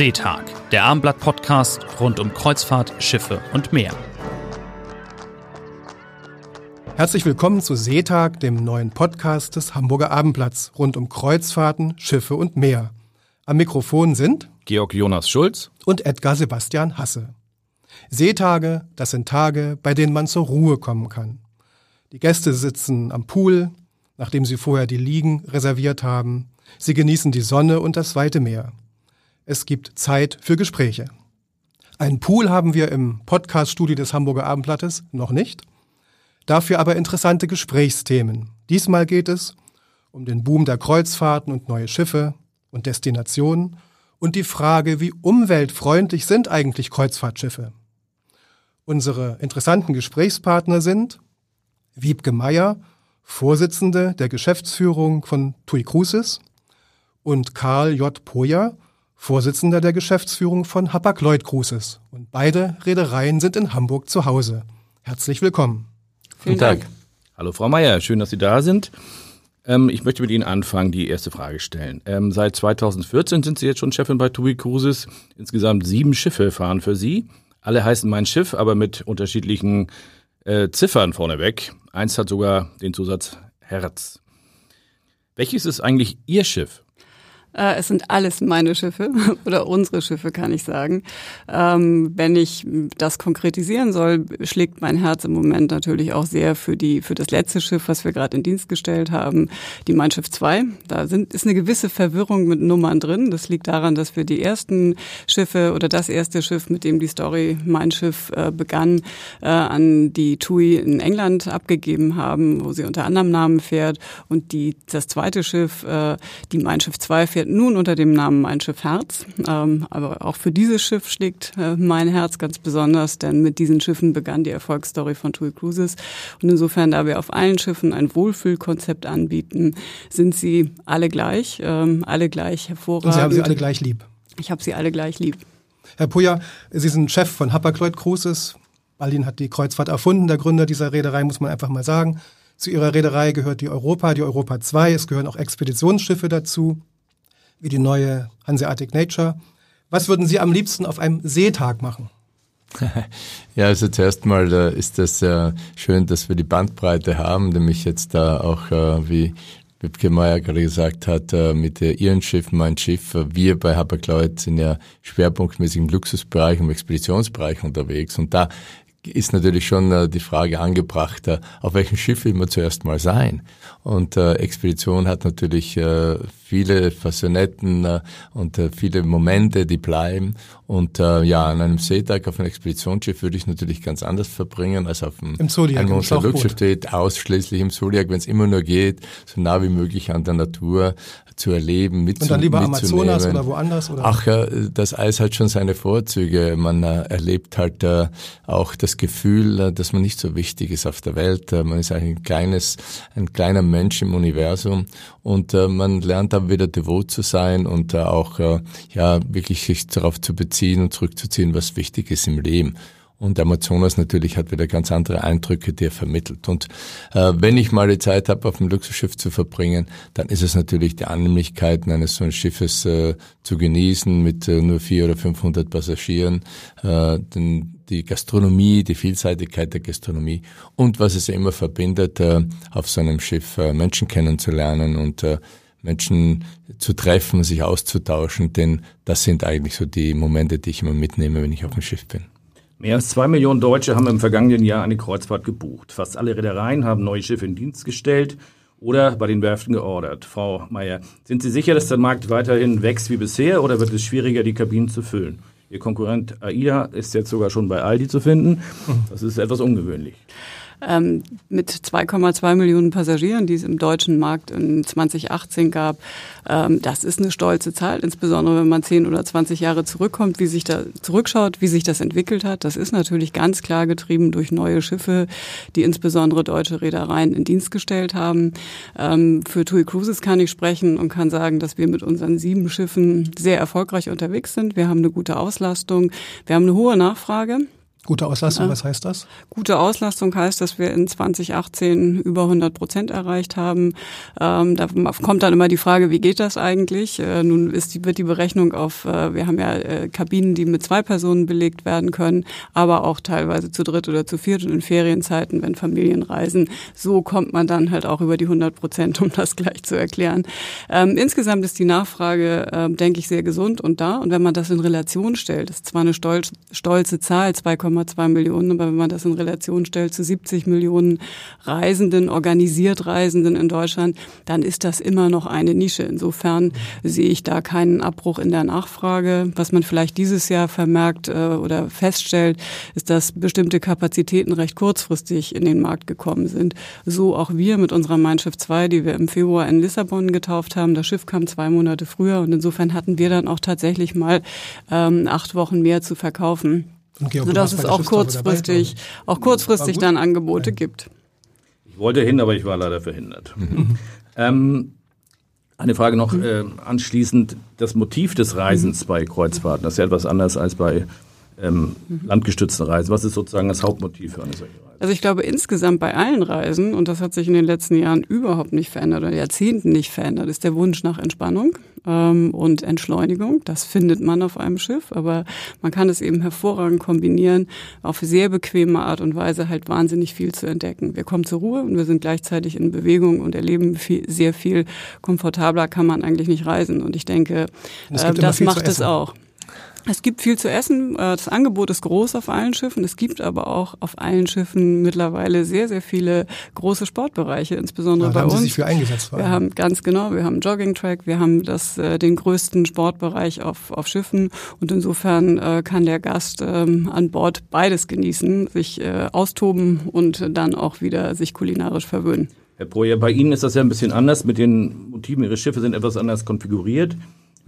Seetag, der Abendblatt-Podcast rund um Kreuzfahrt, Schiffe und Meer. Herzlich willkommen zu Seetag, dem neuen Podcast des Hamburger Abendblatts rund um Kreuzfahrten, Schiffe und Meer. Am Mikrofon sind Georg Jonas Schulz und Edgar Sebastian Hasse. Seetage, das sind Tage, bei denen man zur Ruhe kommen kann. Die Gäste sitzen am Pool, nachdem sie vorher die Liegen reserviert haben. Sie genießen die Sonne und das weite Meer. Es gibt Zeit für Gespräche. Einen Pool haben wir im Podcast-Studio des Hamburger Abendblattes noch nicht. Dafür aber interessante Gesprächsthemen. Diesmal geht es um den Boom der Kreuzfahrten und neue Schiffe und Destinationen und die Frage, wie umweltfreundlich sind eigentlich Kreuzfahrtschiffe. Unsere interessanten Gesprächspartner sind Wiebke Meyer, Vorsitzende der Geschäftsführung von TUI Cruises und Karl J. Poja, Vorsitzender der Geschäftsführung von Hapag-Lloyd Cruises. Und beide Reedereien sind in Hamburg zu Hause. Herzlich willkommen. Vielen Guten Dank. Dank. Hallo Frau Meier, schön, dass Sie da sind. Ähm, ich möchte mit Ihnen anfangen, die erste Frage stellen. Ähm, seit 2014 sind Sie jetzt schon Chefin bei TUI Cruises. Insgesamt sieben Schiffe fahren für Sie. Alle heißen mein Schiff, aber mit unterschiedlichen äh, Ziffern vorneweg. Eins hat sogar den Zusatz Herz. Welches ist eigentlich Ihr Schiff? Äh, es sind alles meine Schiffe oder unsere Schiffe, kann ich sagen. Ähm, wenn ich das konkretisieren soll, schlägt mein Herz im Moment natürlich auch sehr für die für das letzte Schiff, was wir gerade in Dienst gestellt haben, die Mein Schiff 2. Da sind, ist eine gewisse Verwirrung mit Nummern drin. Das liegt daran, dass wir die ersten Schiffe oder das erste Schiff, mit dem die Story Mein Schiff äh, begann, äh, an die TUI in England abgegeben haben, wo sie unter anderem Namen fährt. Und die das zweite Schiff, die Mein Schiff 2 fährt fährt nun unter dem Namen Mein Schiff Herz. Ähm, aber auch für dieses Schiff schlägt äh, mein Herz ganz besonders, denn mit diesen Schiffen begann die Erfolgsstory von TUI Cruises. Und insofern, da wir auf allen Schiffen ein Wohlfühlkonzept anbieten, sind sie alle gleich, ähm, alle gleich hervorragend. Und Sie haben sie alle gleich lieb. Ich habe sie alle gleich lieb. Herr Puja, Sie sind Chef von Hapag-Lloyd Cruises. Berlin hat die Kreuzfahrt erfunden, der Gründer dieser Reederei, muss man einfach mal sagen. Zu ihrer Reederei gehört die Europa, die Europa 2. Es gehören auch Expeditionsschiffe dazu wie die neue Hanseatic Nature. Was würden Sie am liebsten auf einem Seetag machen? Ja, also zuerst mal ist das äh, schön, dass wir die Bandbreite haben, nämlich jetzt da auch, äh, wie Wibke Meyer gerade gesagt hat, äh, mit ihren Schiffen, mein Schiff. Wir bei Hapag-Lloyd sind ja schwerpunktmäßig im Luxusbereich, im Expeditionsbereich unterwegs. Und da ist natürlich schon äh, die Frage angebracht, äh, auf welchem Schiff will man zuerst mal sein? Und äh, Expedition hat natürlich viele Fassonetten äh, und viele Momente, die bleiben. Und ja, an einem Seetag auf einem Expeditionsschiff würde ich natürlich ganz anders verbringen als auf einem, Im Zodiac, einem unserer Luxusschiffe, ausschließlich im Zodiac, wenn es immer nur geht, so nah wie möglich an der Natur zu erleben, mitzunehmen. Und dann lieber Amazonas oder woanders? Oder? Ach ja, das Eis hat schon seine Vorzüge. Man äh, erlebt halt äh, auch das Gefühl, äh, dass man nicht so wichtig ist auf der Welt. Man ist eigentlich ein kleines, ein kleiner Mensch im Universum und man lernt dann wieder devot zu sein und auch ja wirklich sich darauf zu beziehen und zurückzuziehen, was wichtig ist im Leben. Und Amazonas natürlich hat wieder ganz andere Eindrücke, die er vermittelt. Und äh, wenn ich mal die Zeit habe, auf dem Luxusschiff zu verbringen, dann ist es natürlich die Annehmlichkeiten eines so Schiffes äh, zu genießen mit äh, nur vier oder 500 Passagieren, äh, den, die Gastronomie, die Vielseitigkeit der Gastronomie und was es immer verbindet, äh, auf so einem Schiff äh, Menschen kennenzulernen und äh, Menschen zu treffen, sich auszutauschen, denn das sind eigentlich so die Momente, die ich immer mitnehme, wenn ich auf dem Schiff bin. Mehr als zwei Millionen Deutsche haben im vergangenen Jahr eine Kreuzfahrt gebucht. Fast alle Reedereien haben neue Schiffe in Dienst gestellt oder bei den Werften geordert. Frau Mayer, sind Sie sicher, dass der Markt weiterhin wächst wie bisher oder wird es schwieriger, die Kabinen zu füllen? Ihr Konkurrent AIDA ist jetzt sogar schon bei Aldi zu finden. Das ist etwas ungewöhnlich ähm, mit 2,2 Millionen Passagieren, die es im deutschen Markt in 2018 gab. Ähm, das ist eine stolze Zahl, insbesondere wenn man 10 oder 20 Jahre zurückkommt, wie sich da zurückschaut, wie sich das entwickelt hat. Das ist natürlich ganz klar getrieben durch neue Schiffe, die insbesondere deutsche Reedereien in Dienst gestellt haben. Ähm, für TUI Cruises kann ich sprechen und kann sagen, dass wir mit unseren sieben Schiffen sehr erfolgreich unterwegs sind. Wir haben eine gute Auslastung, wir haben eine hohe Nachfrage. Gute Auslastung, was heißt das? Gute Auslastung heißt, dass wir in 2018 über 100 Prozent erreicht haben. Ähm, da kommt dann immer die Frage, wie geht das eigentlich? Äh, nun ist die, wird die Berechnung auf, äh, wir haben ja äh, Kabinen, die mit zwei Personen belegt werden können, aber auch teilweise zu dritt oder zu viert und in Ferienzeiten, wenn Familien reisen. So kommt man dann halt auch über die 100 Prozent, um das gleich zu erklären. Ähm, insgesamt ist die Nachfrage, äh, denke ich, sehr gesund und da. Und wenn man das in Relation stellt, ist zwar eine stolz, stolze Zahl, 2,5 1,2 Millionen, aber wenn man das in Relation stellt zu 70 Millionen Reisenden, organisiert Reisenden in Deutschland, dann ist das immer noch eine Nische. Insofern sehe ich da keinen Abbruch in der Nachfrage. Was man vielleicht dieses Jahr vermerkt äh, oder feststellt, ist, dass bestimmte Kapazitäten recht kurzfristig in den Markt gekommen sind. So auch wir mit unserer Mein Schiff 2, die wir im Februar in Lissabon getauft haben. Das Schiff kam zwei Monate früher und insofern hatten wir dann auch tatsächlich mal ähm, acht Wochen mehr zu verkaufen sodass es auch kurzfristig, auch kurzfristig dann Angebote gibt. Ich wollte hin, aber ich war leider verhindert. Mhm. ähm, eine Frage noch äh, anschließend. Das Motiv des Reisens mhm. bei Kreuzfahrten, das ist ja etwas anders als bei ähm, mhm. landgestützten Reisen. Was ist sozusagen das Hauptmotiv für eine solche Reise? Also ich glaube insgesamt bei allen Reisen, und das hat sich in den letzten Jahren überhaupt nicht verändert oder Jahrzehnten nicht verändert, ist der Wunsch nach Entspannung ähm, und Entschleunigung. Das findet man auf einem Schiff, aber man kann es eben hervorragend kombinieren, auf sehr bequeme Art und Weise halt wahnsinnig viel zu entdecken. Wir kommen zur Ruhe und wir sind gleichzeitig in Bewegung und erleben viel, sehr viel komfortabler kann man eigentlich nicht reisen. Und ich denke, äh, das macht es auch. Es gibt viel zu essen. Äh, das Angebot ist groß auf allen Schiffen. Es gibt aber auch auf allen Schiffen mittlerweile sehr, sehr viele große Sportbereiche, insbesondere ja, da bei haben uns. Sie sich für eingesetzt. Wir haben ganz genau, wir haben Jogging-Track, wir haben das, äh, den größten Sportbereich auf, auf Schiffen und insofern äh, kann der Gast ähm, an Bord beides genießen, sich austoben und dann auch wieder sich kulinarisch verwöhnen. Herr Projer, bei Ihnen ist das ja ein bisschen anders. Mit den Motiven Ihre Schiffe sind etwas anders konfiguriert.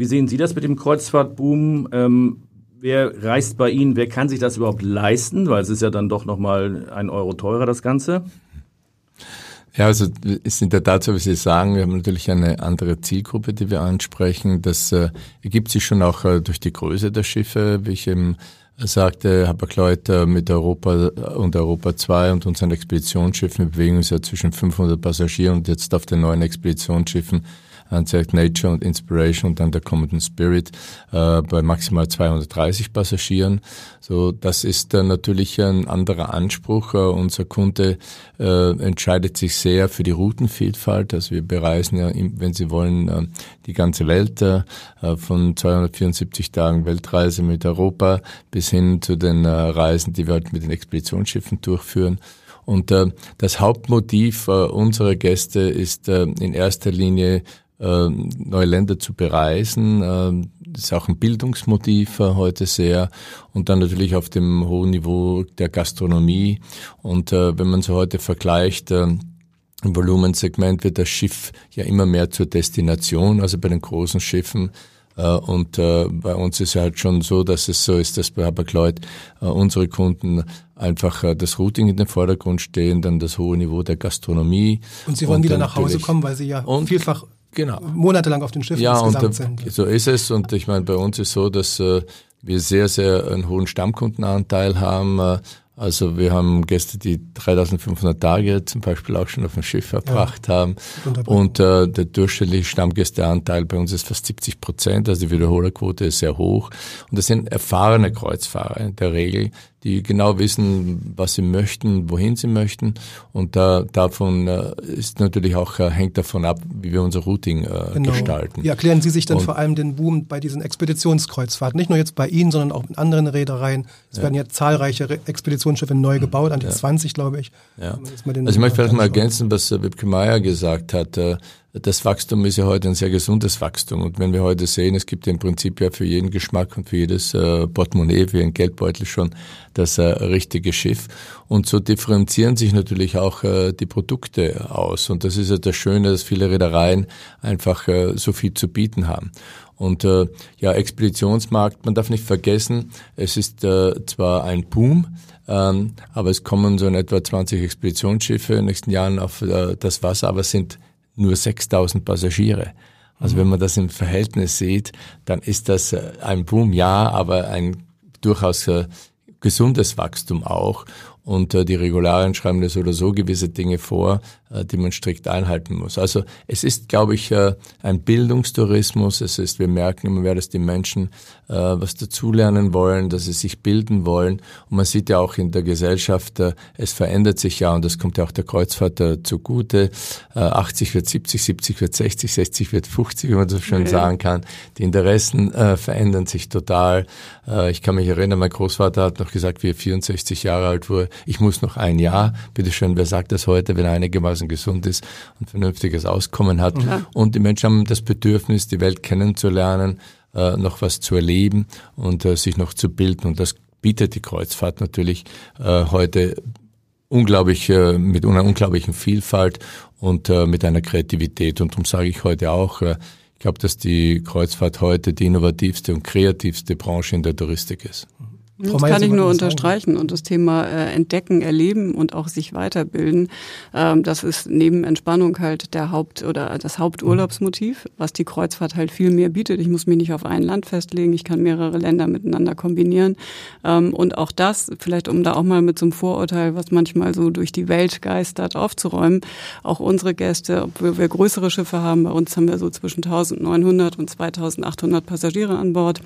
Wie sehen Sie das mit dem Kreuzfahrtboom? Ähm, wer reist bei Ihnen? Wer kann sich das überhaupt leisten? Weil es ist ja dann doch nochmal ein Euro teurer, das Ganze. Ja, also ist in der Tat so, wie Sie sagen, wir haben natürlich eine andere Zielgruppe, die wir ansprechen. Das äh, ergibt sich schon auch äh, durch die Größe der Schiffe, wie ich eben sagte, Hapag-Lloyd äh, mit Europa und Europa 2 und unseren Expeditionsschiffen bewegen uns ja zwischen 500 Passagieren und jetzt auf den neuen Expeditionsschiffen sagt Nature und Inspiration und dann der Common Spirit äh, bei maximal 230 Passagieren. So, das ist äh, natürlich ein anderer Anspruch. Äh, unser Kunde äh, entscheidet sich sehr für die Routenvielfalt. Also wir bereisen ja, wenn Sie wollen, äh, die ganze Welt äh, von 274 Tagen Weltreise mit Europa bis hin zu den äh, Reisen, die wir halt mit den Expeditionsschiffen durchführen. Und äh, das Hauptmotiv äh, unserer Gäste ist äh, in erster Linie äh, neue Länder zu bereisen. Äh, das ist auch ein Bildungsmotiv äh, heute sehr. Und dann natürlich auf dem hohen Niveau der Gastronomie. Und äh, wenn man so heute vergleicht, äh, im Volumensegment wird das Schiff ja immer mehr zur Destination, also bei den großen Schiffen. Äh, und bei uns ist ja halt schon so, dass es so ist, dass bei Hapag-Lloyd äh, unsere Kunden einfach das Routing in den Vordergrund stehen, dann das hohe Niveau der Gastronomie. Und Sie wollen und wieder nach Hause kommen, weil Sie ja vielfach genau. monatelang auf den Schiffen ja, insgesamt und, sind. So ist es und ich meine, bei uns ist so, dass äh, wir sehr, sehr einen hohen Stammkundenanteil haben. Äh, also wir haben Gäste, die 3500 Tage zum Beispiel auch schon auf dem Schiff verbracht ja, haben. Und äh, der durchschnittliche Stammgästeanteil bei uns ist fast 70 Prozent, also die Wiederholerquote ist sehr hoch. Und das sind erfahrene Kreuzfahrer in der Regel, die genau wissen, was sie möchten, wohin sie möchten. Und da, davon äh, ist natürlich auch, äh, hängt davon ab, wie wir unser Routing äh, genau. gestalten. Wie erklären Sie sich denn und, vor allem den Boom bei diesen Expeditionskreuzfahrten? Nicht nur jetzt bei Ihnen, sondern auch in anderen Reedereien. Es ja. werden ja zahlreiche Expeditionsschiffe neu gebaut, an die ja. 20, glaube ich. Ja. Also ich möchte vielleicht mal ergänzen, was Wipke Meyer gesagt hat. Das Wachstum ist ja heute ein sehr gesundes Wachstum. Und wenn wir heute sehen, es gibt im Prinzip ja für jeden Geschmack und für jedes äh, Portemonnaie, für einen Geldbeutel schon das äh, richtige Schiff. Und so differenzieren sich natürlich auch äh, die Produkte aus. Und das ist ja das Schöne, dass viele Reedereien einfach äh, so viel zu bieten haben. Und äh, ja, Expeditionsmarkt, man darf nicht vergessen, es ist äh, zwar ein Boom, ähm, aber es kommen so in etwa 20 Expeditionsschiffe in den nächsten Jahren auf das Wasser, aber es sind nur 6000 Passagiere. Also wenn man das im Verhältnis sieht, dann ist das äh, ein Boom, ja, aber ein durchaus äh, gesundes Wachstum auch. Und äh, die Regularien schreiben das oder so gewisse Dinge vor, die man strikt einhalten muss. Also es ist, glaube ich, äh, ein Bildungstourismus. Es ist, wir merken immer mehr, dass die Menschen äh, was dazulernen wollen, dass sie sich bilden wollen. Und man sieht ja auch in der Gesellschaft, äh, es verändert sich ja und das kommt ja auch der Kreuzfahrt äh, zugute. Äh, 80 wird 70, 70 wird 60, 60 wird 50, wie man so schön okay. sagen kann. Die Interessen äh, verändern sich total. Äh, ich kann mich erinnern, mein Großvater hat noch gesagt, wie er 64 Jahre alt wurde, ich muss noch ein Jahr, bitteschön, wer sagt das heute, wenn er einigermaßen gesund ist und vernünftiges Auskommen hat. Ja. Und die Menschen haben das Bedürfnis, die Welt kennenzulernen, äh, noch was zu erleben und äh, sich noch zu bilden. Und das bietet die Kreuzfahrt natürlich äh, heute unglaublich äh, mit einer unglaublichen Vielfalt und äh, mit einer Kreativität. Und darum sage ich heute auch, äh, ich glaube, dass die Kreuzfahrt heute die innovativste und kreativste Branche in der Touristik ist. Das kann ich nur unterstreichen. Und das Thema äh, Entdecken, Erleben und auch sich weiterbilden, ähm, das ist neben Entspannung halt der Haupt- oder das Haupturlaubsmotiv, was die Kreuzfahrt halt viel mehr bietet. Ich muss mich nicht auf ein Land festlegen, ich kann mehrere Länder miteinander kombinieren. Ähm, und auch das, vielleicht um da auch mal mit so einem Vorurteil, was manchmal so durch die Welt geistert, aufzuräumen, auch unsere Gäste, obwohl wir größere Schiffe haben, bei uns haben wir so zwischen 1900 und 2800 Passagiere an Bord.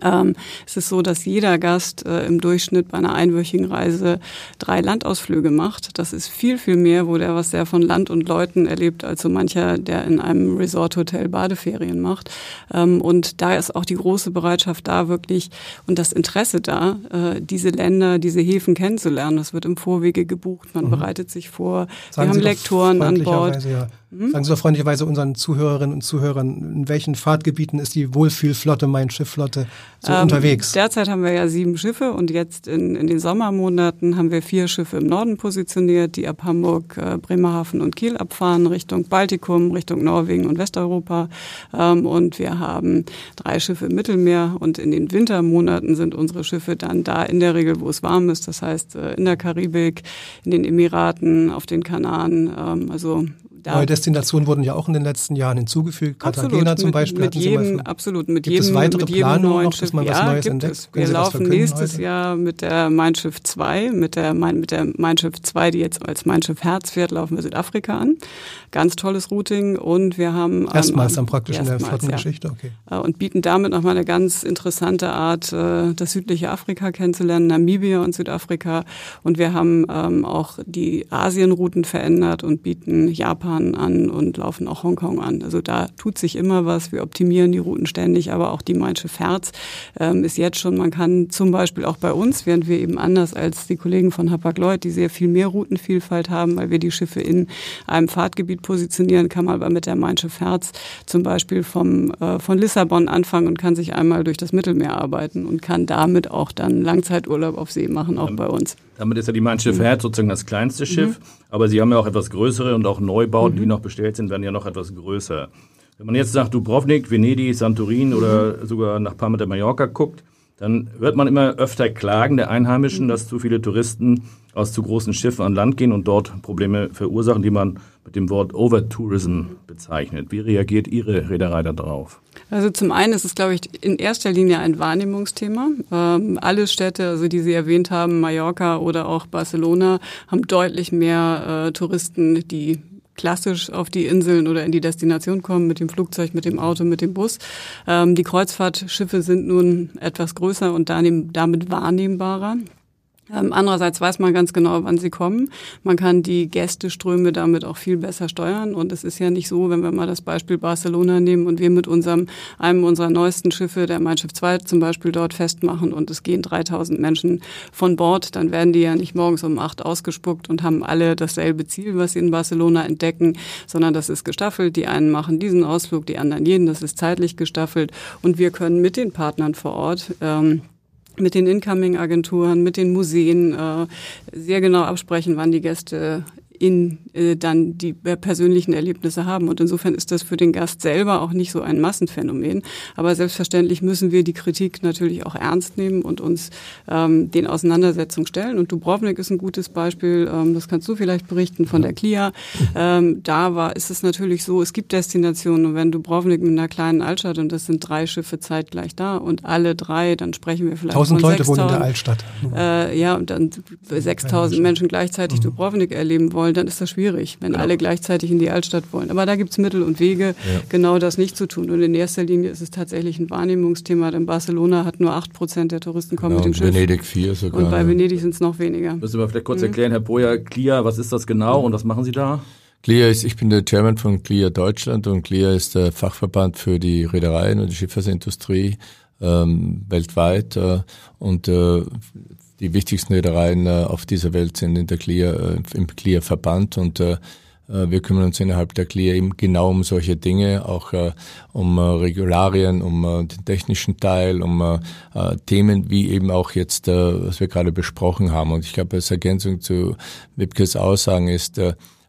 Ähm, es ist so, dass jeder Gast äh, im Durchschnitt bei einer einwöchigen Reise drei Landausflüge macht. Das ist viel, viel mehr, wo der was sehr von Land und Leuten erlebt, als so mancher, der in einem Resort-Hotel Badeferien macht. Ähm, und da ist auch die große Bereitschaft da, wirklich und das Interesse da, äh, diese Länder, diese Häfen kennenzulernen. Das wird im Vorwege gebucht, man mhm. bereitet sich vor. Sagen Wir haben Lektoren an Bord. Ja. Mhm. Sagen Sie doch freundlicherweise unseren Zuhörerinnen und Zuhörern, in welchen Fahrtgebieten ist die Wohlfühlflotte, Mein Schiffflotte so ähm, unterwegs? Derzeit haben wir ja sieben Schiffe und jetzt in, in den Sommermonaten haben wir vier Schiffe im Norden positioniert, die ab Hamburg, äh, Bremerhaven und Kiel abfahren, Richtung Baltikum, Richtung Norwegen und Westeuropa. Ähm, und wir haben drei Schiffe im Mittelmeer und in den Wintermonaten sind unsere Schiffe dann da in der Regel, wo es warm ist. Das heißt äh, in der Karibik, in den Emiraten, auf den Kanaren. Ähm, also da Neue Destinationen wurden ja auch in den letzten Jahren hinzugefügt. Cartagena zum Beispiel. Mit jedem, absolut, mit gibt jedem, es weitere mit jedem Planungen neuen noch, Schiff. man ja, was Neues entdeckt? Es. Wir laufen nächstes heute? Jahr mit der Mein Schiff 2, mit der, mit der Mein Schiff 2, die jetzt als Mein Schiff Herz fährt, laufen wir Südafrika an. Ganz tolles Routing und wir haben... Erstmals dann praktisch in der Flottengeschichte, ja. okay. Äh, und bieten damit nochmal eine ganz interessante Art, äh, das südliche Afrika kennenzulernen, Namibia und Südafrika. Und wir haben ähm, auch die Asienrouten verändert und bieten Japan an und laufen auch Hongkong an. Also da tut sich immer was. Wir optimieren die Routen ständig, aber auch die Mein Schiff Herz ähm, ist jetzt schon, man kann zum Beispiel auch bei uns, während wir eben anders als die Kollegen von Hapag-Lloyd, die sehr viel mehr Routenvielfalt haben, weil wir die Schiffe in einem Fahrtgebiet positionieren, kann man aber mit der Mein Schiff Herz zum Beispiel vom, äh, von Lissabon anfangen und kann sich einmal durch das Mittelmeer arbeiten und kann damit auch dann Langzeiturlaub auf See machen, auch bei uns. Damit ist ja die Mein Schiff mhm. Herz sozusagen das kleinste Schiff, mhm. aber Sie haben ja auch etwas größere und auch Neubauten, mhm. die noch bestellt sind, werden ja noch etwas größer. Wenn man jetzt nach Dubrovnik, Venedig, Santorin oder mhm. sogar nach Palma de Mallorca guckt, dann hört man immer öfter Klagen der Einheimischen, mhm. dass zu viele Touristen aus zu großen Schiffen an Land gehen und dort Probleme verursachen, die man mit dem Wort Overtourism bezeichnet. Wie reagiert Ihre Reederei darauf? Also zum einen ist es, glaube ich, in erster Linie ein Wahrnehmungsthema. Ähm, alle Städte, also die Sie erwähnt haben, Mallorca oder auch Barcelona, haben deutlich mehr äh, Touristen, die klassisch auf die Inseln oder in die Destination kommen mit dem Flugzeug, mit dem Auto, mit dem Bus. Ähm, die Kreuzfahrtschiffe sind nun etwas größer und damit wahrnehmbarer. Ähm, andererseits weiß man ganz genau, wann sie kommen. Man kann die Gästeströme damit auch viel besser steuern. Und es ist ja nicht so, wenn wir mal das Beispiel Barcelona nehmen und wir mit unserem, einem unserer neuesten Schiffe, der Mein Schiff 2 zum Beispiel dort festmachen und es gehen 3000 Menschen von Bord, dann werden die ja nicht morgens um acht ausgespuckt und haben alle dasselbe Ziel, was sie in Barcelona entdecken, sondern das ist gestaffelt. Die einen machen diesen Ausflug, die anderen jeden. Das ist zeitlich gestaffelt. Und wir können mit den Partnern vor Ort ähm, mit den Incoming-Agenturen, mit den Museen äh, sehr genau absprechen, wann die Gäste in äh, dann die persönlichen Erlebnisse haben. Und insofern ist das für den Gast selber auch nicht so ein Massenphänomen. Aber selbstverständlich müssen wir die Kritik natürlich auch ernst nehmen und uns ähm, den Auseinandersetzungen stellen. Und Dubrovnik ist ein gutes Beispiel, ähm, das kannst du vielleicht berichten von der CLIA. Ähm, da war, ist es natürlich so, es gibt Destinationen und wenn Dubrovnik mit einer kleinen Altstadt und das sind drei Schiffe zeitgleich da und alle drei, dann sprechen wir vielleicht Tausend von Leute wohnen in der Altstadt. Äh, ja, und dann 6000 Menschen gleichzeitig mhm. Dubrovnik erleben wollen, dann ist das schwierig, wenn genau. alle gleichzeitig in die Altstadt wollen. Aber da gibt's Mittel und Wege, ja. genau das nicht zu tun. Und in erster Linie ist es tatsächlich ein Wahrnehmungsthema, denn Barcelona hat nur acht Prozent der Touristen kommen genau, mit dem Schiff. Venedig vier sogar. Und bei Venedig sind es noch weniger. Müssen wir vielleicht kurz mhm. erklären, Herr Boyer, CLIA, was ist das genau und was machen Sie da? CLIA ist, ich bin der Chairman von CLIA Deutschland und CLIA ist der Fachverband für die Reedereien und die Schifffahrtsindustrie ähm, weltweit äh, und äh, die wichtigsten Reedereien äh, auf dieser Welt sind in der CLIA, äh, im CLIA-Verband und äh, wir kümmern uns innerhalb der CLIA eben genau um solche Dinge, auch äh, um äh, Regularien, um äh, den technischen Teil, um Themen wie eben auch jetzt, was wir gerade besprochen haben. Und ich glaube, als Ergänzung zu Wipkes Aussagen ist,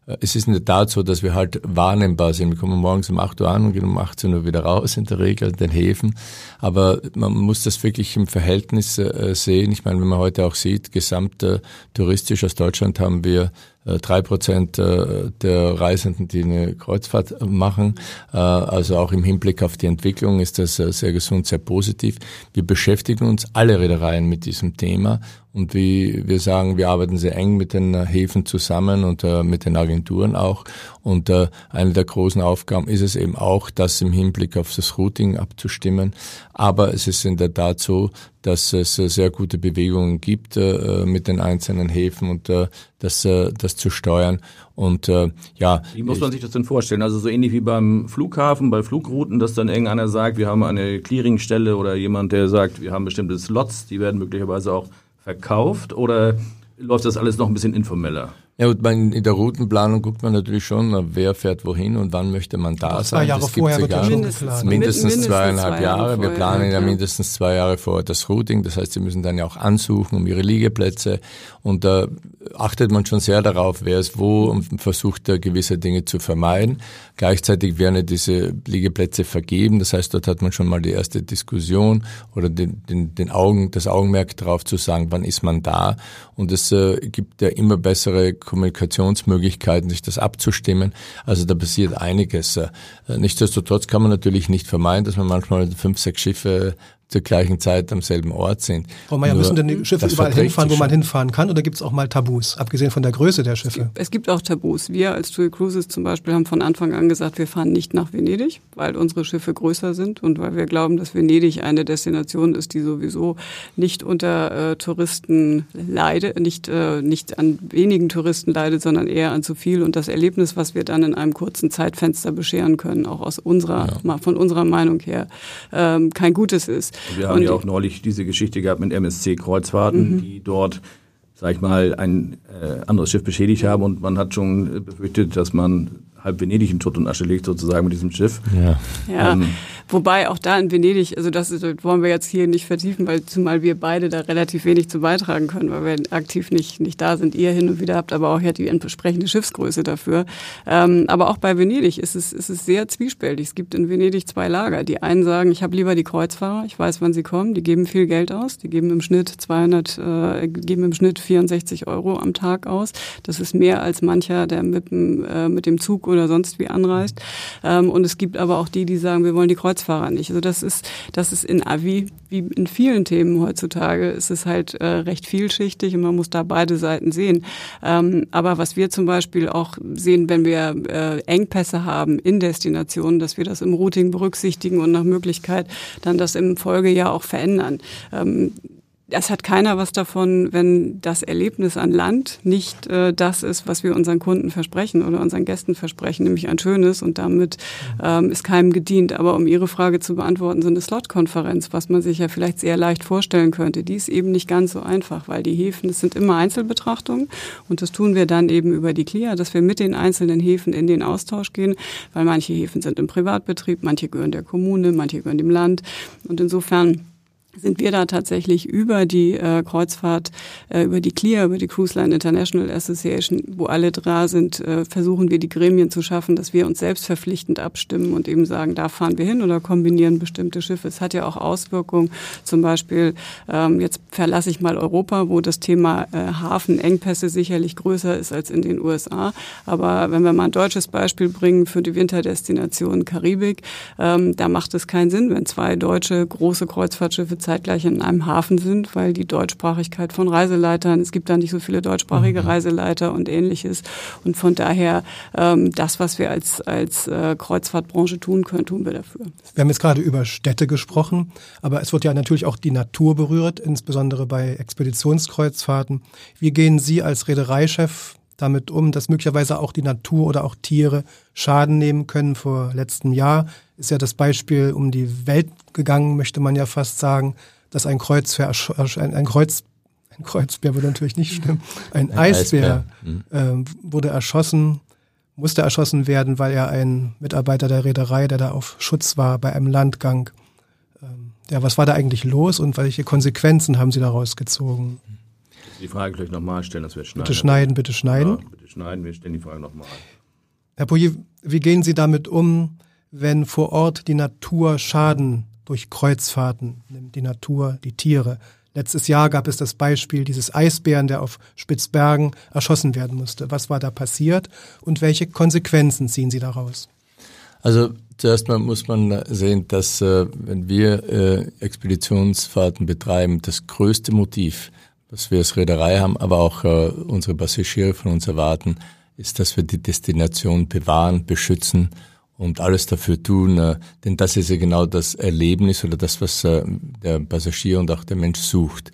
es ist in der Tat so, dass wir halt wahrnehmbar sind. Wir kommen morgens um 8 Uhr an und gehen um 18 Uhr wieder raus in der Regel, in den Häfen. Aber man muss das wirklich im Verhältnis äh, sehen. Ich meine, wenn man heute auch sieht, gesamt äh, touristisch aus Deutschland haben wir drei Prozent äh, der Reisenden, die eine Kreuzfahrt machen. Äh, also auch im Hinblick auf die Entwicklung ist das sehr gesund, sehr positiv. Wir beschäftigen uns alle Reedereien mit diesem Thema und wie wir sagen, wir arbeiten sehr eng mit den Häfen zusammen und mit den Agenturen auch. Und eine der großen Aufgaben ist es eben auch, das im Hinblick auf das Routing abzustimmen. Aber es ist in der Tat so, dass es sehr gute Bewegungen gibt mit den einzelnen Häfen und das, das zu steuern. Und äh, ja. Wie muss man sich das denn vorstellen? Also so ähnlich wie beim Flughafen, bei Flugrouten, dass dann irgendeiner sagt, wir haben eine Clearingstelle oder jemand, der sagt, wir haben bestimmte Slots, die werden möglicherweise auch verkauft oder läuft das alles noch ein bisschen informeller? Ja, und man, in der Routenplanung guckt man natürlich schon, wer fährt wohin und wann möchte man da sein. Zwei Jahre das vorher wird ja mindestens, mindestens zweieinhalb Jahre. Wir planen ja mindestens zwei Jahre vor das Routing. Das heißt, Sie müssen dann ja auch ansuchen um Ihre Liegeplätze. Und da achtet man schon sehr darauf, wer ist wo und versucht da gewisse Dinge zu vermeiden. Gleichzeitig werden ja diese Liegeplätze vergeben. Das heißt, dort hat man schon mal die erste Diskussion oder den, den, den Augen, das Augenmerk darauf zu sagen, wann ist man da. Und es äh, gibt ja immer bessere Kommunikationsmöglichkeiten, sich das abzustimmen. Also da passiert einiges. Äh, nichtsdestotrotz kann man natürlich nicht vermeiden, dass man manchmal fünf, sechs Schiffe zur gleichen Zeit am selben Ort sind. Frau Meier, müssen denn die Schiffe überall hinfahren, wo man hinfahren kann, oder gibt es auch mal Tabus, abgesehen von der Größe der Schiffe? Es gibt, es gibt auch Tabus. Wir als TUI Cruises zum Beispiel haben von Anfang an gesagt, wir fahren nicht nach Venedig, weil unsere Schiffe größer sind und weil wir glauben, dass Venedig eine Destination ist, die sowieso nicht unter äh, Touristen leidet, nicht, äh, nicht an wenigen Touristen leidet, sondern eher an zu viel. Und das Erlebnis, was wir dann in einem kurzen Zeitfenster bescheren können, auch aus unserer, ja. von unserer Meinung her, ähm, kein gutes ist. Wir haben und ja auch neulich diese Geschichte gehabt mit MSC Kreuzfahrten, mhm. die dort, sag ich mal, ein äh, anderes Schiff beschädigt haben und man hat schon befürchtet, dass man halb Venedig in Schutt und Asche legt sozusagen mit diesem Schiff. Ja. ja. Ähm, Wobei auch da in Venedig, also das wollen wir jetzt hier nicht vertiefen, weil zumal wir beide da relativ wenig zu beitragen können, weil wir aktiv nicht, nicht da sind. Ihr hin und wieder habt aber auch ja die entsprechende Schiffsgröße dafür. Ähm, aber auch bei Venedig ist es, ist es sehr zwiespältig. Es gibt in Venedig zwei Lager. Die einen sagen, ich habe lieber die Kreuzfahrer, ich weiß, wann sie kommen, die geben viel Geld aus, die geben im Schnitt 200, äh, geben im Schnitt 64 Euro am Tag aus. Das ist mehr als mancher, der mit, dem, äh, mit dem Zug oder sonst wie anreist. Ähm, und es gibt aber auch die, die sagen, wir wollen die Kreuzfahrer Kreuzfahrer nicht. Also das ist, das ist in wie, wie in vielen Themen heutzutage ist es halt äh, recht vielschichtig und man muss da beide Seiten sehen. Ähm, aber was wir zum Beispiel auch sehen, wenn wir äh, Engpässe haben in Destinationen, dass wir das im Routing berücksichtigen und nach Möglichkeit dann das im Folgejahr auch verändern. Ähm, es hat keiner was davon, wenn das Erlebnis an Land nicht äh, das ist, was wir unseren Kunden versprechen oder unseren Gästen versprechen, nämlich ein schönes und damit ähm, ist keinem gedient. Aber um Ihre Frage zu beantworten, so eine Slot-Konferenz, was man sich ja vielleicht sehr leicht vorstellen könnte, die ist eben nicht ganz so einfach, weil die Häfen, das sind immer Einzelbetrachtungen und das tun wir dann eben über die CLIA, dass wir mit den einzelnen Häfen in den Austausch gehen, weil manche Häfen sind im Privatbetrieb, manche gehören der Kommune, manche gehören dem Land und insofern sind wir da tatsächlich über die äh, Kreuzfahrt, äh, über die CLIA, über die Cruise Line International Association, wo alle da sind, äh, versuchen wir die Gremien zu schaffen, dass wir uns selbst verpflichtend abstimmen und eben sagen, da fahren wir hin oder kombinieren bestimmte Schiffe. Es hat ja auch Auswirkungen, zum Beispiel, ähm, jetzt verlasse ich mal Europa, wo das Thema äh, Hafenengpässe sicherlich größer ist als in den USA. Aber wenn wir mal ein deutsches Beispiel bringen für die Winterdestination Karibik, ähm, da macht es keinen Sinn, wenn zwei deutsche große Kreuzfahrtschiffe zeitgleich in einem Hafen sind, weil die Deutschsprachigkeit von Reiseleitern, es gibt da nicht so viele deutschsprachige mhm. Reiseleiter und ähnliches. Und von daher, ähm, das, was wir als, als äh, Kreuzfahrtbranche tun können, tun wir dafür. Wir haben jetzt gerade über Städte gesprochen, aber es wird ja natürlich auch die Natur berührt, insbesondere bei Expeditionskreuzfahrten. Wie gehen Sie als Reedereichef damit um, dass möglicherweise auch die Natur oder auch Tiere Schaden nehmen können. Vor letztem Jahr ist ja das Beispiel um die Welt gegangen, möchte man ja fast sagen, dass ein Kreuzbär, ein, ein Kreuz, ein Kreuzbär würde natürlich nicht stimmen, ein, ein Eisbär, Eisbär. Äh, wurde erschossen, musste erschossen werden, weil er ein Mitarbeiter der Reederei, der da auf Schutz war bei einem Landgang. Ähm, ja, was war da eigentlich los und welche Konsequenzen haben Sie daraus gezogen? Die Frage gleich nochmal stellen, das wird schneiden. Bitte schneiden, bitte schneiden. Ja, bitte schneiden, wir stellen die Frage nochmal. Herr Pouillet, wie gehen Sie damit um, wenn vor Ort die Natur Schaden durch Kreuzfahrten nimmt, die Natur, die Tiere? Letztes Jahr gab es das Beispiel dieses Eisbären, der auf Spitzbergen erschossen werden musste. Was war da passiert und welche Konsequenzen ziehen Sie daraus? Also zuerst mal muss man sehen, dass äh, wenn wir äh, Expeditionsfahrten betreiben, das größte Motiv, was wir als Reederei haben, aber auch äh, unsere Passagiere von uns erwarten, ist, dass wir die Destination bewahren, beschützen und alles dafür tun, äh, denn das ist ja genau das Erlebnis oder das, was äh, der Passagier und auch der Mensch sucht.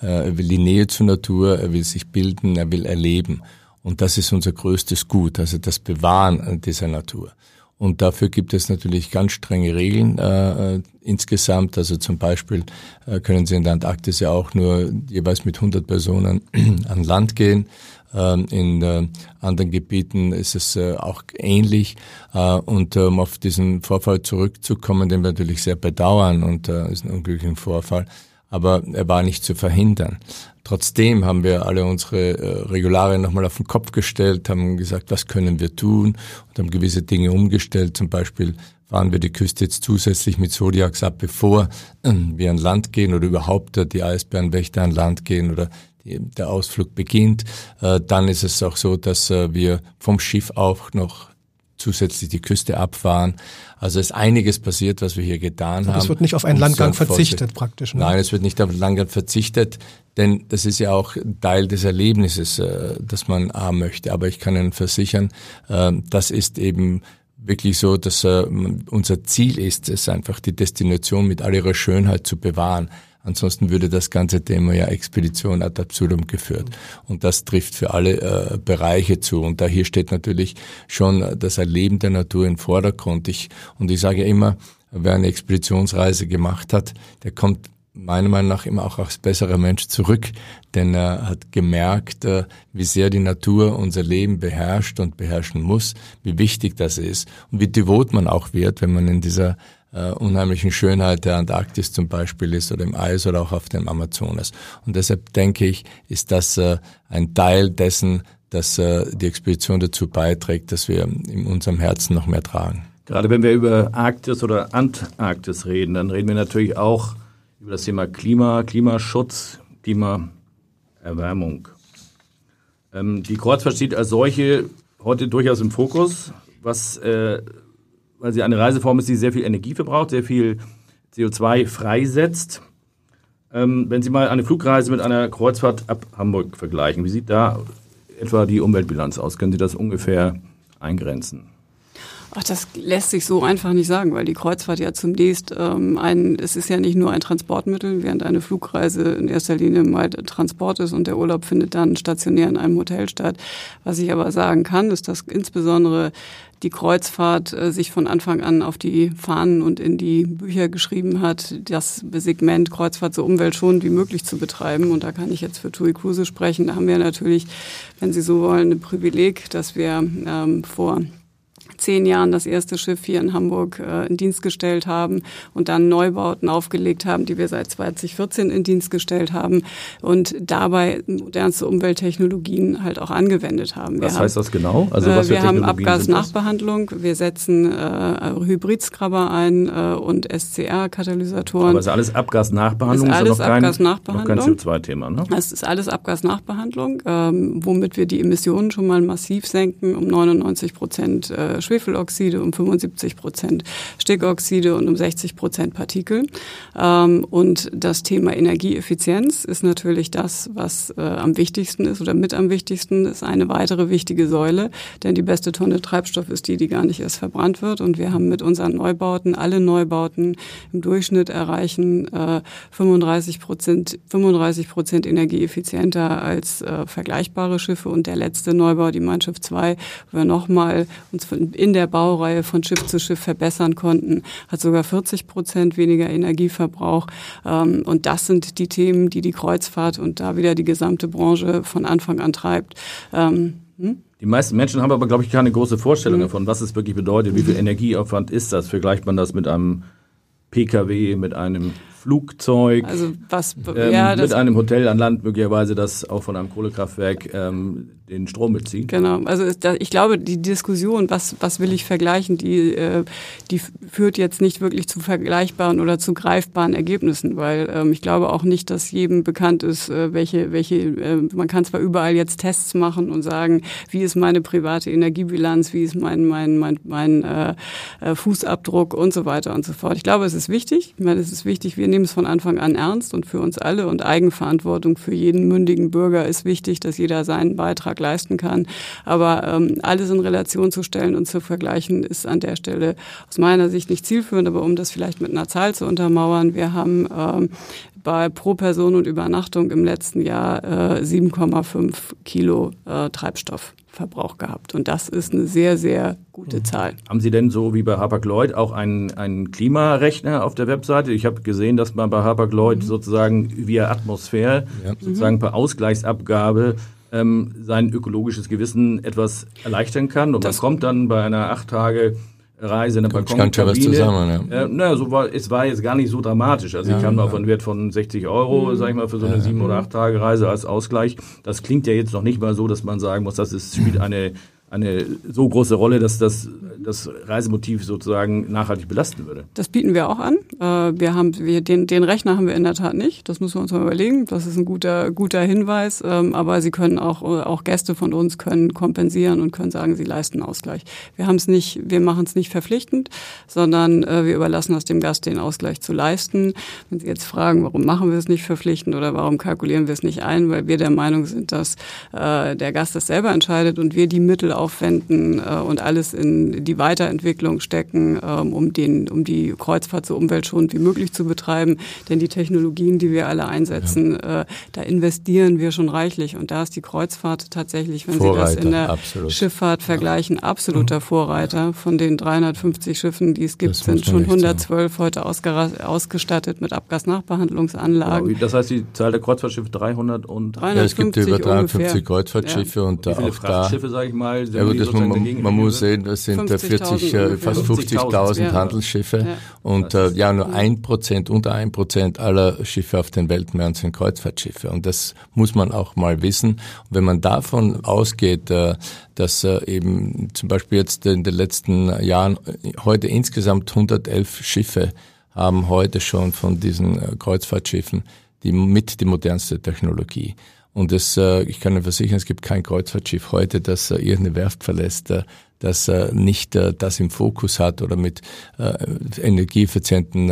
Äh, er will die Nähe zur Natur, er will sich bilden, er will erleben. Und das ist unser größtes Gut, also das Bewahren dieser Natur. Und dafür gibt es natürlich ganz strenge Regeln äh, äh, insgesamt. Also zum Beispiel äh, können Sie in der Antarktis ja auch nur jeweils mit 100 Personen an Land gehen. Ähm, in äh, anderen Gebieten ist es äh, auch ähnlich. Äh, und um auf diesen Vorfall zurückzukommen, den wir natürlich sehr bedauern und äh, ist ein unglücklicher Vorfall, aber er war nicht zu verhindern. Trotzdem haben wir alle unsere äh, Regularien nochmal auf den Kopf gestellt, haben gesagt, was können wir tun und haben gewisse Dinge umgestellt. Zum Beispiel fahren wir die Küste jetzt zusätzlich mit Zodiacs ab, bevor äh, wir an Land gehen oder überhaupt äh, die Eisbärenwächter an Land gehen oder der Ausflug beginnt. Äh, dann ist es auch so, dass äh, wir vom Schiff auch noch zusätzlich die Küste abfahren. Also ist einiges passiert, was wir hier getan haben. Es wird nicht auf einen Landgang verzichtet praktisch. Ne? Nein, es wird nicht auf einen Landgang verzichtet, denn das ist ja auch Teil des Erlebnisses, äh, das man haben möchte. Aber ich kann Ihnen versichern, äh, das ist eben wirklich so, dass äh, unser Ziel ist, es einfach die Destination mit all ihrer Schönheit zu bewahren. Ansonsten würde das ganze Thema ja Expedition ad absurdum geführt. Und das trifft für alle äh, Bereiche zu. Und da hier steht natürlich schon das Erleben der Natur im Vordergrund. Ich, und ich sage immer, wer eine Expeditionsreise gemacht hat, der kommt meiner Meinung nach immer auch als besserer Mensch zurück, denn er hat gemerkt, äh, wie sehr die Natur unser Leben beherrscht und beherrschen muss, wie wichtig das ist und wie devot man auch wird, wenn man in dieser äh, unheimlichen Schönheit der Antarktis zum Beispiel ist oder im Eis oder auch auf dem Amazonas. Und deshalb denke ich, ist das äh, ein Teil dessen, dass äh, die Expedition dazu beiträgt, dass wir in unserem Herzen noch mehr tragen. Gerade wenn wir über Arktis oder Antarktis reden, dann reden wir natürlich auch über das Thema Klima, Klimaschutz, Klimaerwärmung. Ähm, die Kreuzfahrt steht als solche heute durchaus im Fokus, was äh, weil sie eine Reiseform ist, die sehr viel Energie verbraucht, sehr viel CO2 freisetzt. Ähm, wenn Sie mal eine Flugreise mit einer Kreuzfahrt ab Hamburg vergleichen, wie sieht da etwa die Umweltbilanz aus? Können Sie das ungefähr eingrenzen? Ach, das lässt sich so einfach nicht sagen, weil die Kreuzfahrt ja zunächst ähm, ein, es ist ja nicht nur ein Transportmittel, während eine Flugreise in erster Linie mal Transport ist und der Urlaub findet dann stationär in einem Hotel statt. Was ich aber sagen kann, ist, dass insbesondere die Kreuzfahrt äh, sich von Anfang an auf die Fahnen und in die Bücher geschrieben hat, das Segment Kreuzfahrt so umweltschonend wie möglich zu betreiben. Und da kann ich jetzt für TUI Cruise sprechen. Da haben wir natürlich, wenn Sie so wollen, ein Privileg, dass wir ähm, vor zehn Jahren das erste Schiff hier in Hamburg äh, in Dienst gestellt haben und dann Neubauten aufgelegt haben, die wir seit 2014 in Dienst gestellt haben und dabei modernste Umwelttechnologien halt auch angewendet haben. Wir was heißt das genau? Also was wir haben Abgasnachbehandlung, wir setzen äh, Hybridskrabber ein äh, und SCR-Katalysatoren. Aber ist alles Abgasnachbehandlung? Ist alles ist Abgasnachbehandlung. Noch kein CO2-Thema, ne? Es ist alles Abgasnachbehandlung, ähm, womit wir die Emissionen schon mal massiv senken, um 99 Prozent äh, Schwefeloxide, um 75 Prozent Stickoxide und um 60 Prozent Partikel. Ähm, und das Thema Energieeffizienz ist natürlich das, was äh, am wichtigsten ist oder mit am wichtigsten ist eine weitere wichtige Säule, denn die beste Tonne Treibstoff ist die, die gar nicht erst verbrannt wird. Und wir haben mit unseren Neubauten, alle Neubauten im Durchschnitt erreichen äh, 35 Prozent, 35 Prozent energieeffizienter als äh, vergleichbare Schiffe. Und der letzte Neubau, die Mein Schiff 2, wo wir nochmal uns in der Baureihe von Schiff zu Schiff verbessern konnten, hat sogar 40 Prozent weniger Energieverbrauch. Ähm, und das sind die Themen, die die Kreuzfahrt und da wieder die gesamte Branche von Anfang an treibt. Ähm, hm? Die meisten Menschen haben aber, glaube ich, keine große Vorstellung mhm. davon, was es wirklich bedeutet. Wie viel Energieaufwand ist das? Vergleicht man das mit einem Pkw, mit einem Flugzeug, also was, ähm, ja, mit einem Hotel an Land möglicherweise, das auch von einem Kohlekraftwerk ähm, den Strom bezieht. Genau, also ich glaube, die Diskussion, was, was will ich vergleichen, die, äh, die führt jetzt nicht wirklich zu vergleichbaren oder zu greifbaren Ergebnissen, weil ähm, ich glaube auch nicht, dass jedem bekannt ist, äh, welche, welche, äh, man kann zwar überall jetzt Tests machen und sagen, wie ist meine private Energiebilanz, wie ist mein, mein, mein, mein äh, äh Fußabdruck und so weiter und so fort. Ich glaube, es ist wichtig, ich meine, es ist wichtig, wir nehmen es von Anfang an ernst und für uns alle und Eigenverantwortung für jeden mündigen Bürger ist wichtig, dass jeder seinen Beitrag leisten kann. Aber ähm, alles in Relation zu stellen und zu vergleichen, ist an der Stelle aus meiner Sicht nicht zielführend. Aber um das vielleicht mit einer Zahl zu untermauern, wir haben ähm, bei pro Person und Übernachtung im letzten Jahr äh, 7,5 Kilo äh, Treibstoff Verbrauch gehabt. Und das ist eine sehr, sehr gute mhm. Zahl. Haben Sie denn so wie bei Hapag-Lloyd auch einen, einen Klimarechner auf der Webseite? Ich habe gesehen, dass man bei Hapag-Lloyd mhm. sozusagen via Atmosphäre, ja. sozusagen per Ausgleichsabgabe ähm, sein ökologisches Gewissen etwas erleichtern kann. Und das man kommt dann bei einer acht Tage Reise in der Balkonkabine. zusammen, ja. Äh, na, so war, es war jetzt gar nicht so dramatisch. Also ja, ich kam ja. auf einen Wert von 60 Euro, mhm. sag ich mal, für so eine sieben oder acht Tage Reise als Ausgleich. Das klingt ja jetzt noch nicht mal so, dass man sagen muss, das ist, spielt eine eine so große Rolle, dass das das Reisemotiv sozusagen nachhaltig belasten würde. Das bieten wir auch an. Äh, wir haben wir den, den Rechner haben wir in der Tat nicht. Das müssen wir uns mal überlegen. Das ist ein guter guter Hinweis. Ähm, aber Sie können auch auch Gäste von uns können kompensieren und können sagen, sie leisten Ausgleich. Wir haben es nicht, wir machen es nicht verpflichtend, sondern äh, wir überlassen es dem Gast, den Ausgleich zu leisten. Wenn Sie jetzt fragen, warum machen wir es nicht verpflichtend oder warum kalkulieren wir es nicht ein, weil wir der Meinung sind, dass äh, der Gast das selber entscheidet und wir die Mittel auch aufwenden äh, und alles in die Weiterentwicklung stecken, ähm, um, den, um die Kreuzfahrt so umweltschonend wie möglich zu betreiben. Denn die Technologien, die wir alle einsetzen, ja. äh, da investieren wir schon reichlich. Und da ist die Kreuzfahrt tatsächlich, wenn Vorreiter, Sie das in der absolut. Schifffahrt vergleichen, absoluter mhm. Vorreiter. Von den 350 Schiffen, die es gibt, sind schon 112 sagen. heute ausgestattet mit Abgasnachbehandlungsanlagen. Genau. Das heißt, die Zahl der Kreuzfahrtschiffe 300 und 350 ja, es gibt über 350 ungefähr. Kreuzfahrtschiffe ja. und Wie viele auch Frachtschiffe, sage ich mal, ja, gut, das man, man, muss sehen, das sind 40, äh, fast 50.000 ja. Handelsschiffe ja. und äh, ja, nur ein Prozent, unter ein Prozent aller Schiffe auf den Weltmeeren sind Kreuzfahrtschiffe und das muss man auch mal wissen. Und wenn man davon ausgeht, äh, dass äh, eben zum Beispiel jetzt in den letzten Jahren heute insgesamt 111 Schiffe haben heute schon von diesen äh, Kreuzfahrtschiffen die mit die modernste Technologie. Und es, äh, ich kann Ihnen versichern, es gibt kein Kreuzfahrtschiff heute, das äh, irgendeine Werft verlässt, äh, das äh, nicht äh, das im Fokus hat oder mit äh, energieeffizienten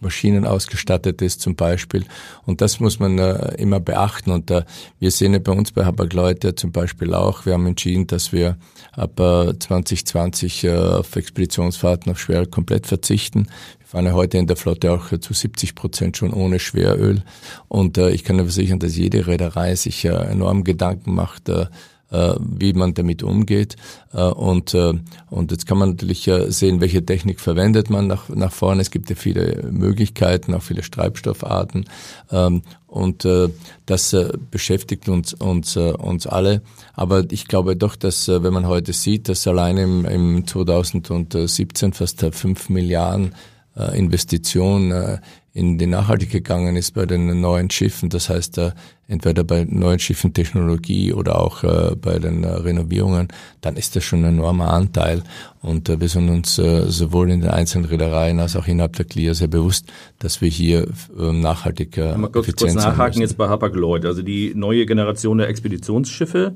Maschinen ausgestattet ist zum Beispiel. Und das muss man immer beachten. Und wir sehen ja bei uns bei Habag-Leute zum Beispiel auch, wir haben entschieden, dass wir ab äh, 2020 äh, auf Expeditionsfahrten auf Schwer komplett verzichten fahren ja heute in der Flotte auch zu 70 Prozent schon ohne Schweröl. Und äh, ich kann nur versichern, dass jede Reederei sich äh, enorm Gedanken macht, äh, wie man damit umgeht. Äh, und, äh, und jetzt kann man natürlich äh, sehen, welche Technik verwendet man nach, nach vorne. Es gibt ja viele Möglichkeiten, auch viele Treibstoffarten. Ähm, und äh, das äh, beschäftigt uns, uns, äh, uns alle. Aber ich glaube doch, dass äh, wenn man heute sieht, dass allein im, im 2017 fast 5 Milliarden äh, Investition äh, in die Nachhaltigkeit gegangen ist bei den neuen Schiffen. Das heißt, äh, entweder bei neuen Schiffen Technologie oder auch äh, bei den äh, Renovierungen, dann ist das schon ein enormer Anteil. Und wir sind uns sowohl in den einzelnen Reedereien als auch innerhalb der CLIA sehr bewusst, dass wir hier nachhaltig Mal kurz, kurz nachhaken jetzt bei Hapag-Lloyd. Also die neue Generation der Expeditionsschiffe,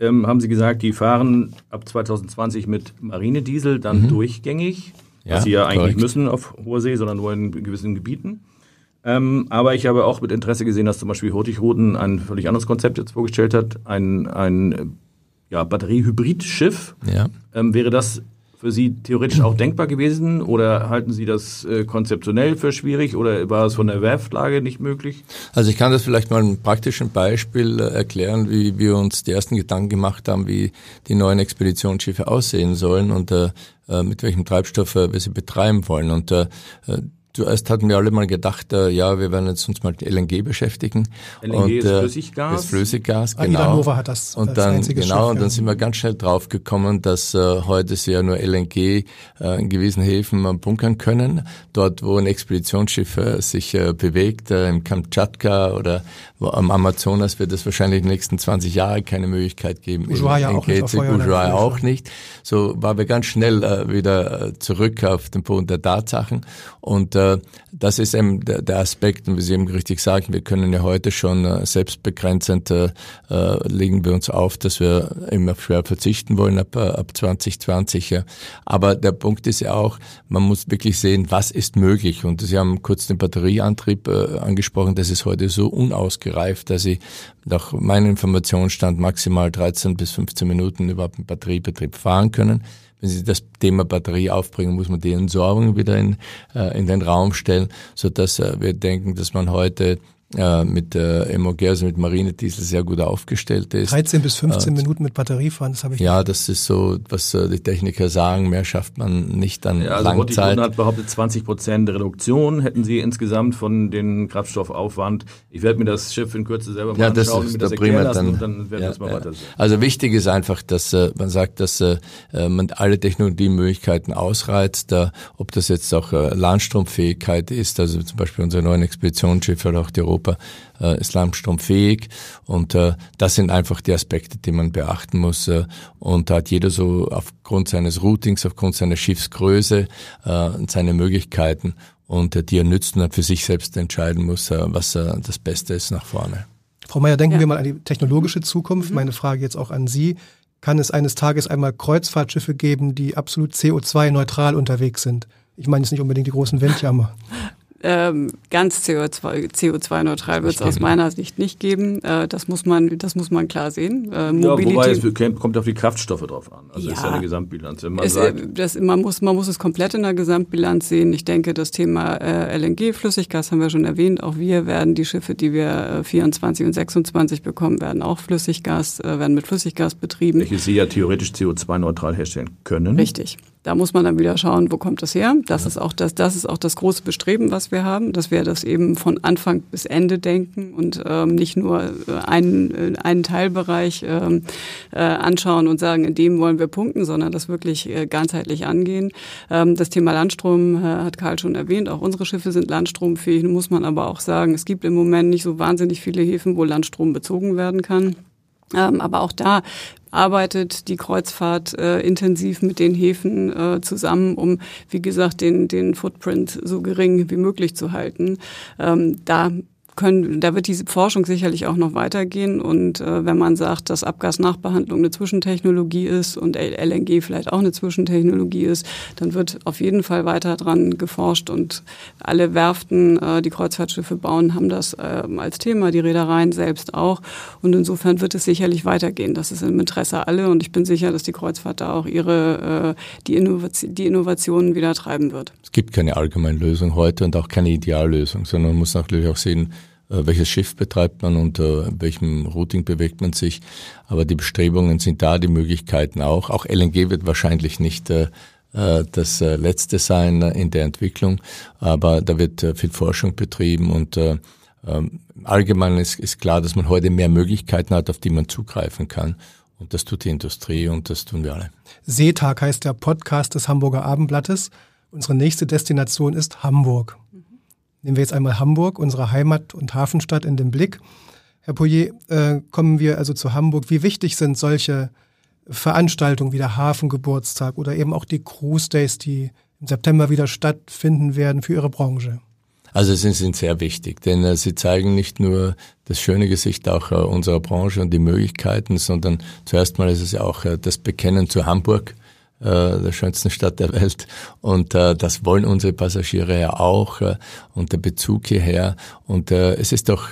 ähm, haben Sie gesagt, die fahren ab 2020 mit Marinediesel dann mhm. durchgängig ja, was sie ja eigentlich korrekt. müssen auf hoher See, sondern nur in gewissen Gebieten. Ähm, aber ich habe auch mit Interesse gesehen, dass zum Beispiel Hurtigruten ein völlig anderes Konzept jetzt vorgestellt hat, ein, ein ja, Batterie-Hybrid-Schiff. Ja. Ähm, wäre das für Sie theoretisch auch denkbar gewesen oder halten Sie das äh, konzeptionell für schwierig oder war es von der Werftlage nicht möglich? Also ich kann das vielleicht mal ein praktischen Beispiel äh, erklären, wie wir uns die ersten Gedanken gemacht haben, wie die neuen Expeditionsschiffe aussehen sollen und äh, äh mit welchem Treibstoff äh, wir sie betreiben wollen. Und äh, Zuerst hatten wir alle mal gedacht, äh, ja, wir werden jetzt uns mal mit LNG beschäftigen. LNG und, ist äh, Flüssiggas? Ist Flüssiggas, genau. Nova hat das und dann, genau, Schiff, und dann sind wir ganz schnell draufgekommen, dass äh, heute sie ja nur LNG äh, in gewissen Häfen äh, bunkern können. Dort, wo ein Expeditionsschiff äh, sich äh, bewegt, äh, im Kamtschatka oder wo, am Amazonas wird es wahrscheinlich in den nächsten 20 Jahre keine Möglichkeit geben. Ushuaia auch nicht. Ushuaia auch nicht. So waren wir ganz schnell äh, wieder äh, zurück auf den Boden der Tatsachen und äh, äh, das ist eben der, der, Aspekt, und wie Sie eben richtig sagen, wir können ja heute schon äh, selbstbegrenzend äh, äh, legen wir uns auf, dass wir immer schwer verzichten wollen ab, äh, ab 2020. Ja. Aber der Punkt ist ja auch, man muss wirklich sehen, was ist möglich. Und Sie haben kurz den Batterieantrieb äh, angesprochen, das ist heute so unausgereift, dass ich nach meinem Informationsstand maximal 13 bis 15 Minuten überhaupt einen Batteriebetrieb fahren können wenn Sie das Thema Batterie aufbringen, muss man die Entsorgung wieder in, äh, in den Raum stellen, so dass äh, wir denken, dass man heute äh, mit äh, MOG, also mit Marinediesel, sehr gut aufgestellt ist. 13 bis 15 äh, Minuten mit Batterie fahren, das habe ich. Ja, das ist so, was äh, die Techniker sagen, mehr schafft man nicht an ja, also Langzeit. hat behauptet 20 Prozent Reduktion hätten sie insgesamt von den Kraftstoffaufwand. Ich werde mir das Schiff in Kürze selber mal ja, anschauen, das ist, mir das erklären lassen dann, und dann werden ja, wir es mal ja. weiter sehen. Also wichtig ist einfach, dass äh, man sagt, dass äh, man alle Technologiemöglichkeiten ausreizt, äh, ob das jetzt auch äh, Landstromfähigkeit ist, also zum Beispiel unsere neuen Expeditionsschiffe oder auch die Europa Europa äh, ist landstromfähig und äh, das sind einfach die Aspekte, die man beachten muss äh, und da hat jeder so aufgrund seines Routings, aufgrund seiner Schiffsgröße äh, seine Möglichkeiten und äh, die er nützt und dann für sich selbst entscheiden muss, äh, was äh, das Beste ist nach vorne. Frau Mayer, denken ja. wir mal an die technologische Zukunft. Mhm. Meine Frage jetzt auch an Sie. Kann es eines Tages einmal Kreuzfahrtschiffe geben, die absolut CO2-neutral unterwegs sind? Ich meine jetzt nicht unbedingt die großen Windjammer. Ähm, ganz CO2, CO2-neutral wird es aus meiner Sicht nicht geben. Äh, das muss man, das muss man klar sehen. Äh, Mobilität, ja, wobei es kommt auf die Kraftstoffe drauf an. Also ja, ist ja eine Gesamtbilanz. Wenn man, es, sagt, das, man, muss, man muss es komplett in der Gesamtbilanz sehen. Ich denke, das Thema äh, LNG, Flüssiggas haben wir schon erwähnt. Auch wir werden die Schiffe, die wir 24 äh, und 26 bekommen, werden auch Flüssiggas, äh, werden mit Flüssiggas betrieben. Welche Sie ja theoretisch CO2-neutral herstellen können. Richtig. Da muss man dann wieder schauen, wo kommt das her. Das ja. ist auch das, das ist auch das große Bestreben, was wir haben, dass wir das eben von Anfang bis Ende denken und ähm, nicht nur äh, einen, äh, einen Teilbereich ähm, äh, anschauen und sagen, in dem wollen wir punkten, sondern das wirklich äh, ganzheitlich angehen. Ähm, das Thema Landstrom äh, hat Karl schon erwähnt. Auch unsere Schiffe sind landstromfähig. Muss man aber auch sagen, es gibt im Moment nicht so wahnsinnig viele Häfen, wo Landstrom bezogen werden kann. Ähm, aber auch da arbeitet die Kreuzfahrt äh, intensiv mit den Häfen äh, zusammen, um, wie gesagt, den, den Footprint so gering wie möglich zu halten. Ähm, da können, da wird diese Forschung sicherlich auch noch weitergehen. Und äh, wenn man sagt, dass Abgasnachbehandlung eine Zwischentechnologie ist und LNG vielleicht auch eine Zwischentechnologie ist, dann wird auf jeden Fall weiter dran geforscht. Und alle Werften, äh, die Kreuzfahrtschiffe bauen, haben das äh, als Thema, die Reedereien selbst auch. Und insofern wird es sicherlich weitergehen. Das ist im Interesse alle. Und ich bin sicher, dass die Kreuzfahrt da auch ihre äh, die, Innovation, die Innovationen wieder treiben wird. Es gibt keine allgemeine Lösung heute und auch keine Ideallösung, sondern man muss natürlich auch sehen, welches Schiff betreibt man, unter welchem Routing bewegt man sich. Aber die Bestrebungen sind da, die Möglichkeiten auch. Auch LNG wird wahrscheinlich nicht das letzte sein in der Entwicklung, aber da wird viel Forschung betrieben und ähm, allgemein ist, ist klar, dass man heute mehr Möglichkeiten hat, auf die man zugreifen kann. Und das tut die Industrie und das tun wir alle. Seetag heißt der Podcast des Hamburger Abendblattes. Unsere nächste Destination ist Hamburg. Nehmen wir jetzt einmal Hamburg, unsere Heimat- und Hafenstadt, in den Blick. Herr Poyer, äh, kommen wir also zu Hamburg. Wie wichtig sind solche Veranstaltungen wie der Hafengeburtstag oder eben auch die Cruise Days, die im September wieder stattfinden werden für Ihre Branche? Also sie sind sehr wichtig, denn äh, sie zeigen nicht nur das schöne Gesicht auch äh, unserer Branche und die Möglichkeiten, sondern zuerst mal ist es ja auch äh, das Bekennen zu Hamburg, der schönsten Stadt der Welt. Und äh, das wollen unsere Passagiere ja auch äh, und der Bezug hierher. Und äh, es ist doch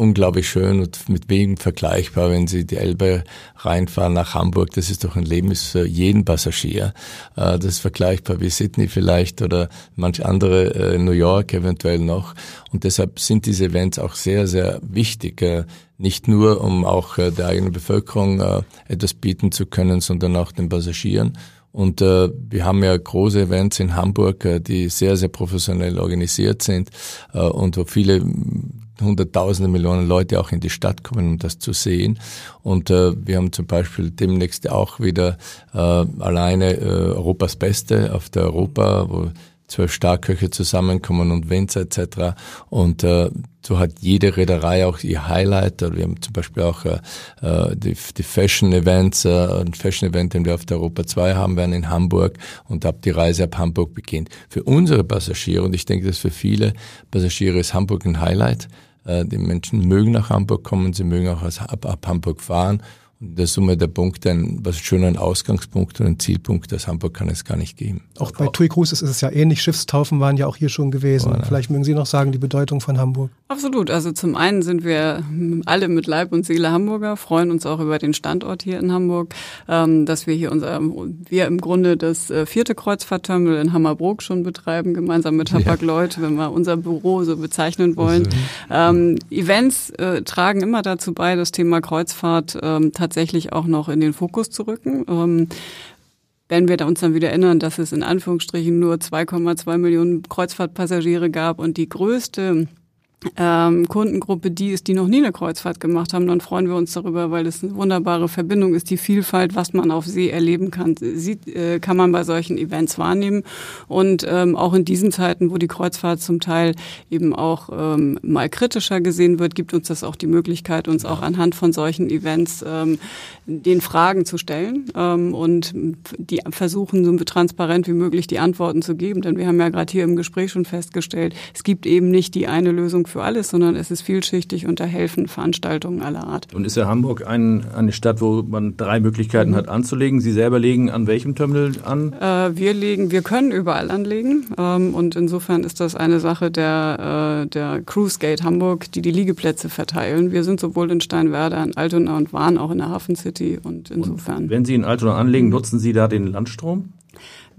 unglaublich schön und mit wem vergleichbar, wenn Sie die Elbe reinfahren nach Hamburg. Das ist doch ein Leben für jeden Passagier. Äh, das ist vergleichbar wie Sydney vielleicht oder manch andere, äh, New York eventuell noch. Und deshalb sind diese Events auch sehr, sehr wichtig. Äh, nicht nur, um auch der eigenen Bevölkerung etwas bieten zu können, sondern auch den Passagieren. Und äh, wir haben ja große Events in Hamburg, äh, die sehr, sehr professionell organisiert sind äh, und wo viele Hunderttausende Millionen Leute auch in die Stadt kommen, um das zu sehen. Und äh, wir haben zum Beispiel demnächst auch wieder äh, alleine äh, Europas Beste auf der Europa, wo zwölf Starköche zusammenkommen und Winzer etc. Und äh, so hat jede Reederei auch ihr Highlight. Wir haben zum Beispiel auch äh, äh, die, die Fashion-Events, äh, ein Fashion-Event, den wir auf der Europa 2 haben werden in Hamburg und ab die Reise ab Hamburg beginnt. Für unsere Passagiere, und ich denke, dass für viele Passagiere ist Hamburg ein Highlight, äh, die Menschen mögen nach Hamburg kommen, sie mögen auch ab, ab Hamburg fahren in der Summe der Punkte ein, was schon ein Ausgangspunkt und ein Zielpunkt aus Hamburg kann es gar nicht geben. Auch bei TUI Cruises ist es ja ähnlich. Schiffstaufen waren ja auch hier schon gewesen. Oh, Vielleicht mögen Sie noch sagen, die Bedeutung von Hamburg. Absolut. Also zum einen sind wir alle mit Leib und Seele Hamburger, freuen uns auch über den Standort hier in Hamburg, ähm, dass wir hier unser, wir im Grunde das äh, vierte Kreuzfahrtterminal in Hammerbrook schon betreiben, gemeinsam mit Hapag-Lloyd, ja. wenn wir unser Büro so bezeichnen wollen. Ähm, Events äh, tragen immer dazu bei, das Thema Kreuzfahrt ähm, tatsächlich auch noch in den Fokus zu rücken. Ähm, wenn wir uns dann wieder erinnern, dass es in Anführungsstrichen nur 2,2 Millionen Kreuzfahrtpassagiere gab und die größte ähm, Kundengruppe die ist, die noch nie eine Kreuzfahrt gemacht haben, dann freuen wir uns darüber, weil es eine wunderbare Verbindung ist. Die Vielfalt, was man auf See erleben kann, sieht, äh, kann man bei solchen Events wahrnehmen. Und ähm, auch in diesen Zeiten, wo die Kreuzfahrt zum Teil eben auch ähm, mal kritischer gesehen wird, gibt uns das auch die Möglichkeit, uns auch anhand von solchen Events ähm, den Fragen zu stellen ähm, und die versuchen, so transparent wie möglich die Antworten zu geben. Denn wir haben ja gerade hier im Gespräch schon festgestellt, es gibt eben nicht die eine Lösung für alles, sondern es ist vielschichtig und da helfen Veranstaltungen aller Art. Und ist ja Hamburg ein, eine Stadt, wo man drei Möglichkeiten mhm. hat anzulegen? Sie selber legen an welchem Terminal an? Äh, wir legen, wir können überall anlegen ähm, und insofern ist das eine Sache der, äh, der Cruise Gate Hamburg, die die Liegeplätze verteilen. Wir sind sowohl in Steinwerder, in Altona und waren auch in der Hafen City und insofern. Und wenn Sie in Altona anlegen, nutzen Sie da den Landstrom?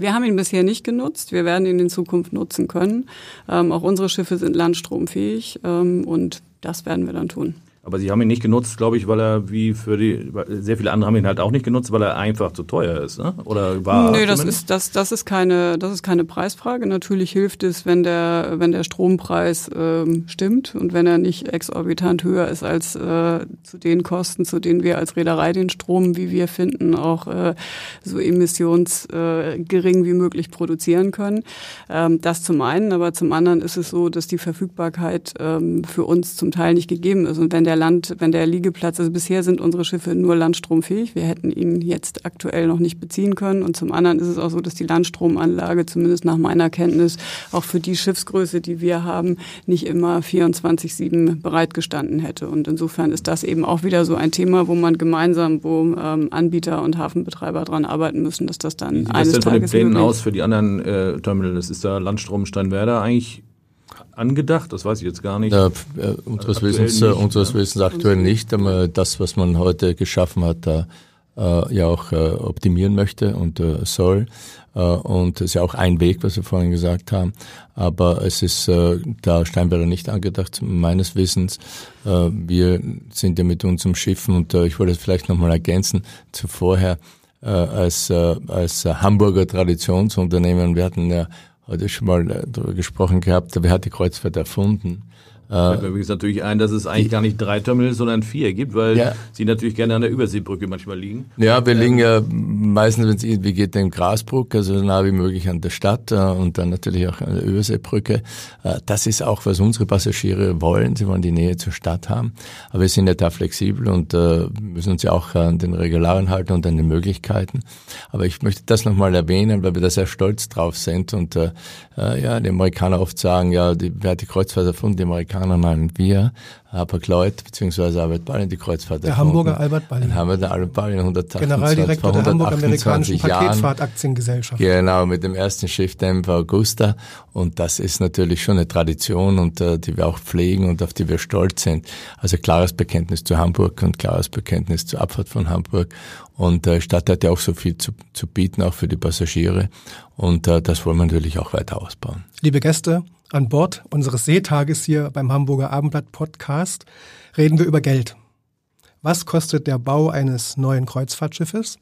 Wir haben ihn bisher nicht genutzt. Wir werden ihn in Zukunft nutzen können. Ähm, auch unsere Schiffe sind landstromfähig ähm, und das werden wir dann tun. Aber sie haben ihn nicht genutzt, glaube ich, weil er wie für die sehr viele andere haben ihn halt auch nicht genutzt, weil er einfach zu teuer ist, ne? Oder war? Nee, das ist das das ist keine das ist keine Preisfrage. Natürlich hilft es, wenn der wenn der Strompreis ähm, stimmt und wenn er nicht exorbitant höher ist als äh, zu den Kosten, zu denen wir als Reederei den Strom, wie wir finden, auch äh, so emissionsgering äh, wie möglich produzieren können. Ähm, das zum einen, aber zum anderen ist es so, dass die Verfügbarkeit ähm, für uns zum Teil nicht gegeben ist und wenn der der Land, wenn der Liegeplatz, also bisher sind unsere Schiffe nur landstromfähig. Wir hätten ihn jetzt aktuell noch nicht beziehen können. Und zum anderen ist es auch so, dass die Landstromanlage, zumindest nach meiner Kenntnis, auch für die Schiffsgröße, die wir haben, nicht immer 24-7 bereitgestanden hätte. Und insofern ist das eben auch wieder so ein Thema, wo man gemeinsam, wo ähm, Anbieter und Hafenbetreiber dran arbeiten müssen, dass das dann Wie sieht eines das denn von den Plänen aus für die anderen äh, Terminals? Ist da Landstrom Steinwerder eigentlich angedacht? Das weiß ich jetzt gar nicht. Ja, äh, unseres, Wissens, nicht, unseres ja. Wissens aktuell nicht, aber das, was man heute geschaffen hat, da äh, ja auch äh, optimieren möchte und äh, soll. Äh, und das ist ja auch ein Weg, was wir vorhin gesagt haben. Aber es ist äh, da Steinberger nicht angedacht, meines Wissens. Äh, wir sind ja mit unserem Schiffen und äh, ich wollte es vielleicht nochmal ergänzen zu vorher äh, als, äh, als Hamburger Traditionsunternehmen. Wir hatten ja heute schon mal äh, darüber gesprochen gehabt, wer hat die Kreuzfahrt erfunden? Äh, Fällt mir übrigens natürlich ein, dass es eigentlich gar nicht drei Terminals, sondern vier gibt, weil ja. sie natürlich gerne an der Überseebrücke manchmal liegen. Ja, wir liegen ja meistens, wenn es irgendwie geht, in Grasbruck, also so nah wie möglich an der Stadt äh, und dann natürlich auch an der Überseebrücke. Äh, das ist auch, was unsere Passagiere wollen. Sie wollen die Nähe zur Stadt haben. Aber wir sind ja da flexibel und müssen uns ja auch an den Regularen halten und an den Möglichkeiten. Aber ich möchte das nochmal erwähnen, weil wir da sehr stolz drauf sind und ja, die Amerikaner oft sagen, ja, die, wer hat die Kreuzfahrt erfunden? Die Amerikaner Meinen wir, Lloyd bzw. Albert Ballin die Kreuzfahrt Der Hamburger Albert Ballin. Dann haben wir den Albert Ballin 128 Generaldirektor der Hamburg-Amerikanischen Paketfahrtaktiengesellschaft. Genau, mit dem ersten Schiff der Augusta. Und das ist natürlich schon eine Tradition und äh, die wir auch pflegen und auf die wir stolz sind. Also klares Bekenntnis zu Hamburg und klares Bekenntnis zur Abfahrt von Hamburg. Und äh, Stadt hat ja auch so viel zu, zu bieten, auch für die Passagiere. Und äh, das wollen wir natürlich auch weiter ausbauen. Liebe Gäste, an Bord unseres Seetages hier beim Hamburger Abendblatt Podcast reden wir über Geld. Was kostet der Bau eines neuen Kreuzfahrtschiffes?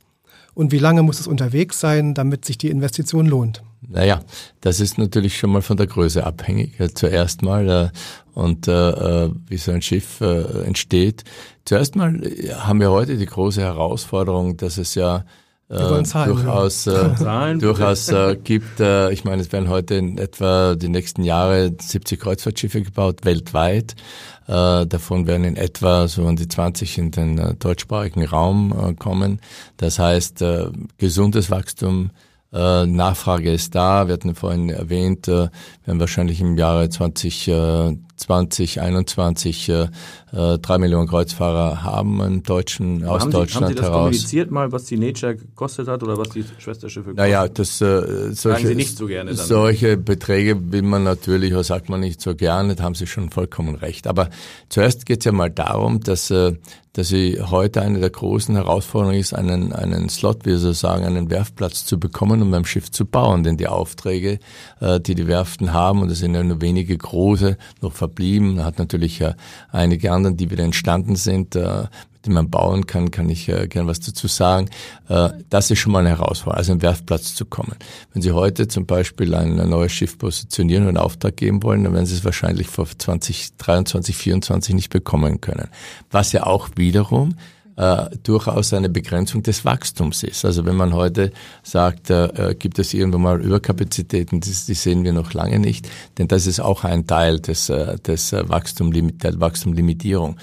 Und wie lange muss es unterwegs sein, damit sich die Investition lohnt? Naja, das ist natürlich schon mal von der Größe abhängig. Zuerst mal äh, und äh, äh, wie so ein Schiff äh, entsteht. Zuerst mal haben wir heute die große Herausforderung, dass es ja äh, Zahlen, durchaus, äh, Zahlen, durchaus äh, gibt. Äh, ich meine, es werden heute in etwa die nächsten Jahre 70 Kreuzfahrtschiffe gebaut, weltweit. Äh, davon werden in etwa so an die 20 in den äh, deutschsprachigen Raum äh, kommen. Das heißt, äh, gesundes Wachstum, äh, Nachfrage ist da. Wir hatten vorhin erwähnt, äh, wir werden wahrscheinlich im Jahre 20, äh, 2021 äh, äh, drei Millionen Kreuzfahrer haben im deutschen, aus haben Deutschland Sie, haben Sie das heraus. kommuniziert mal, was die Nature gekostet hat oder was die Schwesterschiffe gekostet Naja, das, äh, solche, Sie nicht so gerne solche Beträge will man natürlich, oder sagt man nicht so gerne, da haben Sie schon vollkommen recht. Aber zuerst geht es ja mal darum, dass äh, dass sie heute eine der großen Herausforderungen ist, einen, einen Slot, wie Sie sagen, einen Werftplatz zu bekommen, um beim Schiff zu bauen. Denn die Aufträge, äh, die die Werften haben, und es sind ja nur wenige große noch verblieben, hat natürlich äh, einige anderen, die wieder entstanden sind, äh, mit denen man bauen kann, kann ich äh, gern was dazu sagen. Das ist schon mal eine Herausforderung, also einen Werftplatz zu kommen. Wenn Sie heute zum Beispiel ein, ein neues Schiff positionieren und einen Auftrag geben wollen, dann werden Sie es wahrscheinlich vor 2023, 2024 nicht bekommen können. Was ja auch wiederum äh, durchaus eine Begrenzung des Wachstums ist. Also wenn man heute sagt, äh, äh gibt es irgendwo mal Überkapazitäten, die, die, sehen wir noch lange nicht, denn das ist auch ein Teil des, äh, des äh, Wachstum, der Wachstumlimitierung.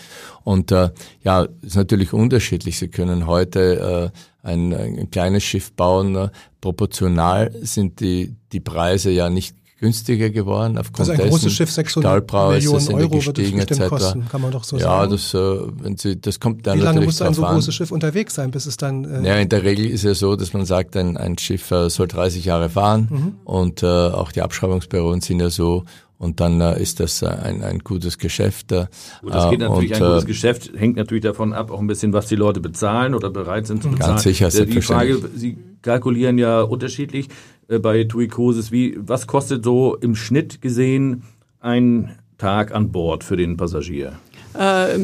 Und äh, ja, ist natürlich unterschiedlich. Sie können heute äh, ein, ein kleines Schiff bauen. Ne? Proportional sind die, die Preise ja nicht günstiger geworden aufgrund also ein großes Schiff 600 Millionen Euro gestiegen, wird es bestimmt kosten, kann man doch so ja, sagen. Ja, das, äh, wenn Sie, das kommt dann Wie lange muss ein so großes Schiff unterwegs sein, bis es dann... Äh ja, in der Regel ist es ja so, dass man sagt, ein, ein Schiff äh, soll 30 Jahre fahren mhm. und äh, auch die Abschreibungsperioden sind ja so und dann äh, ist das äh, ein, ein gutes Geschäft. Äh, Gut, das geht natürlich, und, ein gutes äh, Geschäft hängt natürlich davon ab, auch ein bisschen, was die Leute bezahlen oder bereit sind zu bezahlen. Ganz sicher, Die Frage, Sie kalkulieren ja unterschiedlich äh, bei TUI Cruises. Wie, was kostet so im Schnitt gesehen ein Tag an Bord für den Passagier? Äh,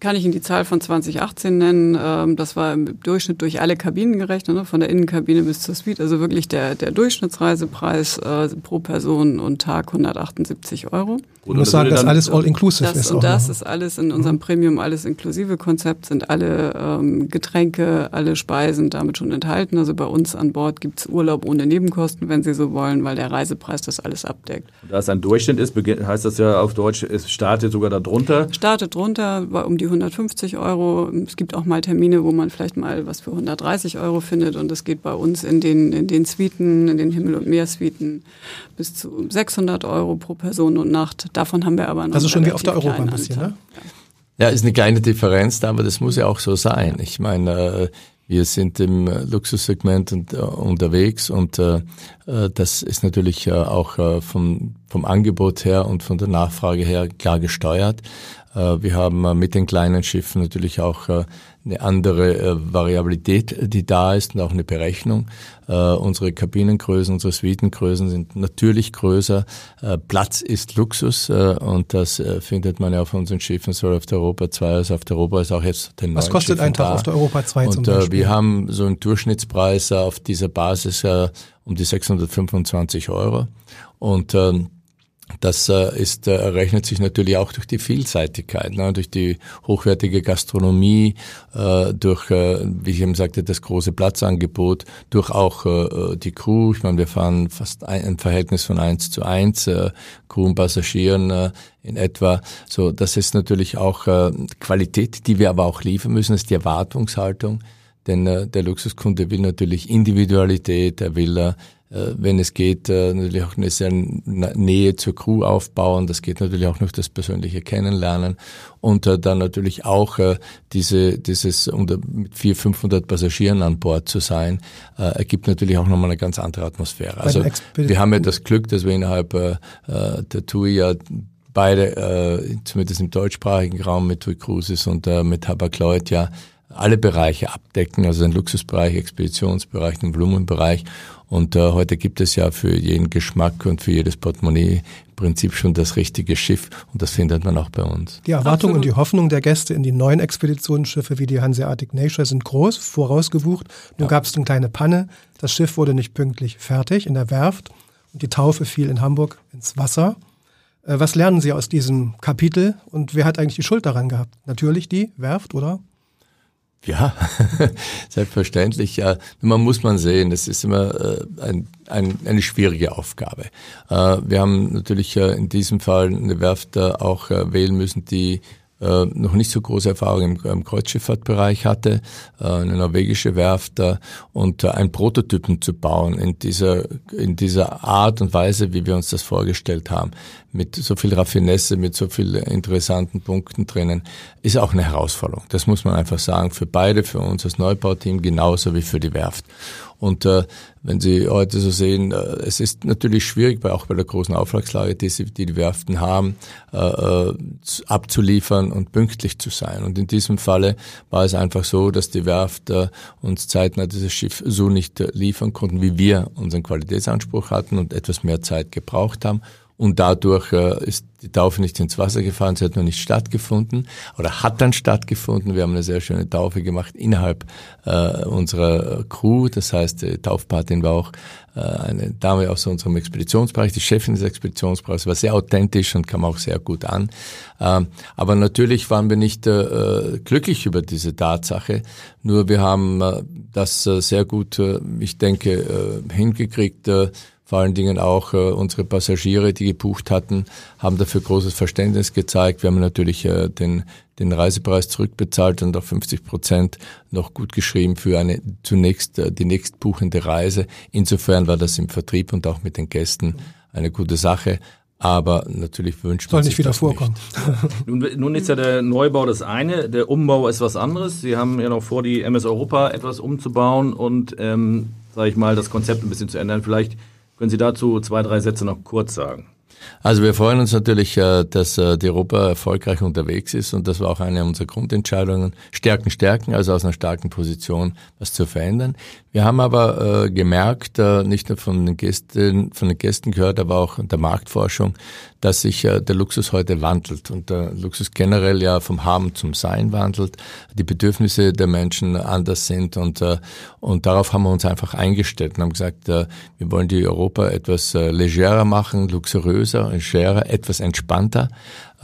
kann ich Ihnen die Zahl von 2018 nennen. Ähm, das war im Durchschnitt durch alle Kabinen gerechnet, ne? von der Innenkabine bis zur Suite. Also wirklich der, der Durchschnittsreisepreis äh, pro Person und Tag 178 Euro. Ich muss sagen, dass alles all-inclusive ist. Und das ist alles in unserem mhm. Premium, alles inklusive Konzept, sind alle ähm, Getränke, alle Speisen damit schon enthalten. Also bei uns an Bord gibt's Urlaub ohne Nebenkosten, wenn Sie so wollen, weil der Reisepreis das alles abdeckt. Da es ein Durchschnitt ist, heißt das ja auf Deutsch, es startet sogar darunter. Startet drunter, war um die 150 Euro. Es gibt auch mal Termine, wo man vielleicht mal was für 130 Euro findet und es geht bei uns in den, in den Suiten, in den Himmel- und Meer-Suiten bis zu 600 Euro pro Person und Nacht. Davon haben wir aber noch Also schon wie auf der Europa ein bisschen, ne? Ja. ist eine kleine Differenz da, aber das muss ja auch so sein. Ich meine, äh, wir sind im Luxussegment und, uh, unterwegs und das ist natürlich auch von vom Angebot her und von der Nachfrage her klar gesteuert. Äh, wir haben äh, mit den kleinen Schiffen natürlich auch äh, eine andere Variabilität, die da ist und auch eine Berechnung. Unsere Kabinengrößen, unsere Suitengrößen sind natürlich größer. Platz ist Luxus und das findet man ja auf unseren Schiffen, sowohl auf der Europa 2 als auf der Europa ist auch jetzt den Was kostet Schiffen ein Tag da. auf der Europa 2 und, zum Beispiel? Wir haben so einen Durchschnittspreis auf dieser Basis um die 625 Euro und ähm, das äh, ist, äh, rechnet sich natürlich auch durch die Vielseitigkeit, ne, durch die hochwertige Gastronomie, äh, durch, wie ich eben sagte, das große Platzangebot, durch auch die Crew. Ich meine, wir fahren fast ein, Verhältnis von eins zu eins, Crew und Passagieren in etwa. So, das ist natürlich auch Qualität, die wir aber auch liefern müssen, ist die Erwartungshaltung. Denn äh, der Luxuskunde will natürlich Individualität, er will äh, äh, wenn es geht, äh, natürlich auch eine sehr Nähe zur Crew aufbauen. Das geht natürlich auch durch das persönliche Kennenlernen und äh, dann natürlich auch diese, dieses unter mit 400, 500 Passagieren an Bord zu sein, ergibt natürlich auch nochmal eine ganz andere Atmosphäre. Also wir haben ja das Glück, dass wir innerhalb der TUI ja beide, zumindest im deutschsprachigen Raum mit TUI Cruises und mit Hapag-Lloyd ja alle Bereiche abdecken, also den Luxusbereich, Expeditionsbereich, den Blumenbereich und äh, heute gibt es ja für jeden Geschmack und für jedes Portemonnaie im Prinzip schon das richtige Schiff und das findet man auch bei uns. Die Erwartung Absolut. und die Hoffnung der Gäste in die neuen Expeditionsschiffe wie die Hanseatic Nature sind groß, vorausgewucht. Nun ja. gab es eine kleine Panne. Das Schiff wurde nicht pünktlich fertig in der Werft und die Taufe fiel in Hamburg ins Wasser. Äh, was lernen Sie aus diesem Kapitel und wer hat eigentlich die Schuld daran gehabt? Natürlich die Werft, oder? Ja, selbstverständlich. Ja, man muss man sehen, es ist immer äh, ein, ein, eine schwierige Aufgabe. Äh, wir haben natürlich äh, in diesem Fall eine Werft äh, auch äh, wählen müssen, die äh, noch nicht so große Erfahrung im, im Kreuzschifffahrtbereich hatte, äh, eine norwegische Werft äh, und äh, ein Prototypen zu bauen in dieser, in dieser Art und Weise, wie wir uns das vorgestellt haben, mit so viel Raffinesse, mit so viel interessanten Punkten drinnen, ist auch eine Herausforderung. Das muss man einfach sagen, für beide, für uns als Neubauteam genauso wie für die Werft. Und äh, wenn Sie heute so sehen, äh, es ist natürlich schwierig, bei, auch bei der großen Auftragslage, die, sie, die die Werften haben, äh, äh, abzuliefern und pünktlich zu sein. Und in diesem Falle war es einfach so, dass die Werft äh, uns zeitnah dieses Schiff so nicht äh, liefern konnten, wie wir unseren Qualitätsanspruch hatten und etwas mehr Zeit gebraucht haben. Und dadurch äh, ist die Taufe nicht ins Wasser gefahren, sie hat noch nicht stattgefunden oder hat dann stattgefunden. Wir haben eine sehr schöne Taufe gemacht innerhalb äh, unserer Crew. Das heißt, die Taufpatin war auch äh, eine Dame aus unserem Expeditionsbereich, die Chefin des Expeditionsbereichs, war sehr authentisch und kam auch sehr gut an. Ähm, aber natürlich waren wir nicht äh, glücklich über diese Tatsache. Nur wir haben äh, das äh, sehr gut, äh, ich denke, äh, hingekriegt, äh, vor allen Dingen auch äh, unsere Passagiere, die gebucht hatten, haben dafür großes Verständnis gezeigt. Wir haben natürlich äh, den, den Reisepreis zurückbezahlt und auf 50 Prozent noch gut geschrieben für eine zunächst äh, die nächstbuchende Reise. Insofern war das im Vertrieb und auch mit den Gästen eine gute Sache. Aber natürlich wünscht man Soll nicht wieder vorkommen. nun, nun ist ja der Neubau das eine, der Umbau ist was anderes. Sie haben ja noch vor, die MS Europa etwas umzubauen und, ähm, sage ich mal, das Konzept ein bisschen zu ändern. Vielleicht können Sie dazu zwei, drei Sätze noch kurz sagen? Also wir freuen uns natürlich, äh, dass äh, die Europa erfolgreich unterwegs ist und das war auch eine unserer Grundentscheidungen. Stärken, stärken, also aus einer starken Position was zu verändern. Wir haben aber äh, gemerkt, nicht nur von den Gästen, von den Gästen gehört, aber auch der Marktforschung, dass sich der Luxus heute wandelt und der Luxus generell ja vom Haben zum Sein wandelt, die Bedürfnisse der Menschen anders sind und und darauf haben wir uns einfach eingestellt und haben gesagt, wir wollen die Europa etwas legerer machen, luxuriöser, legerer, etwas entspannter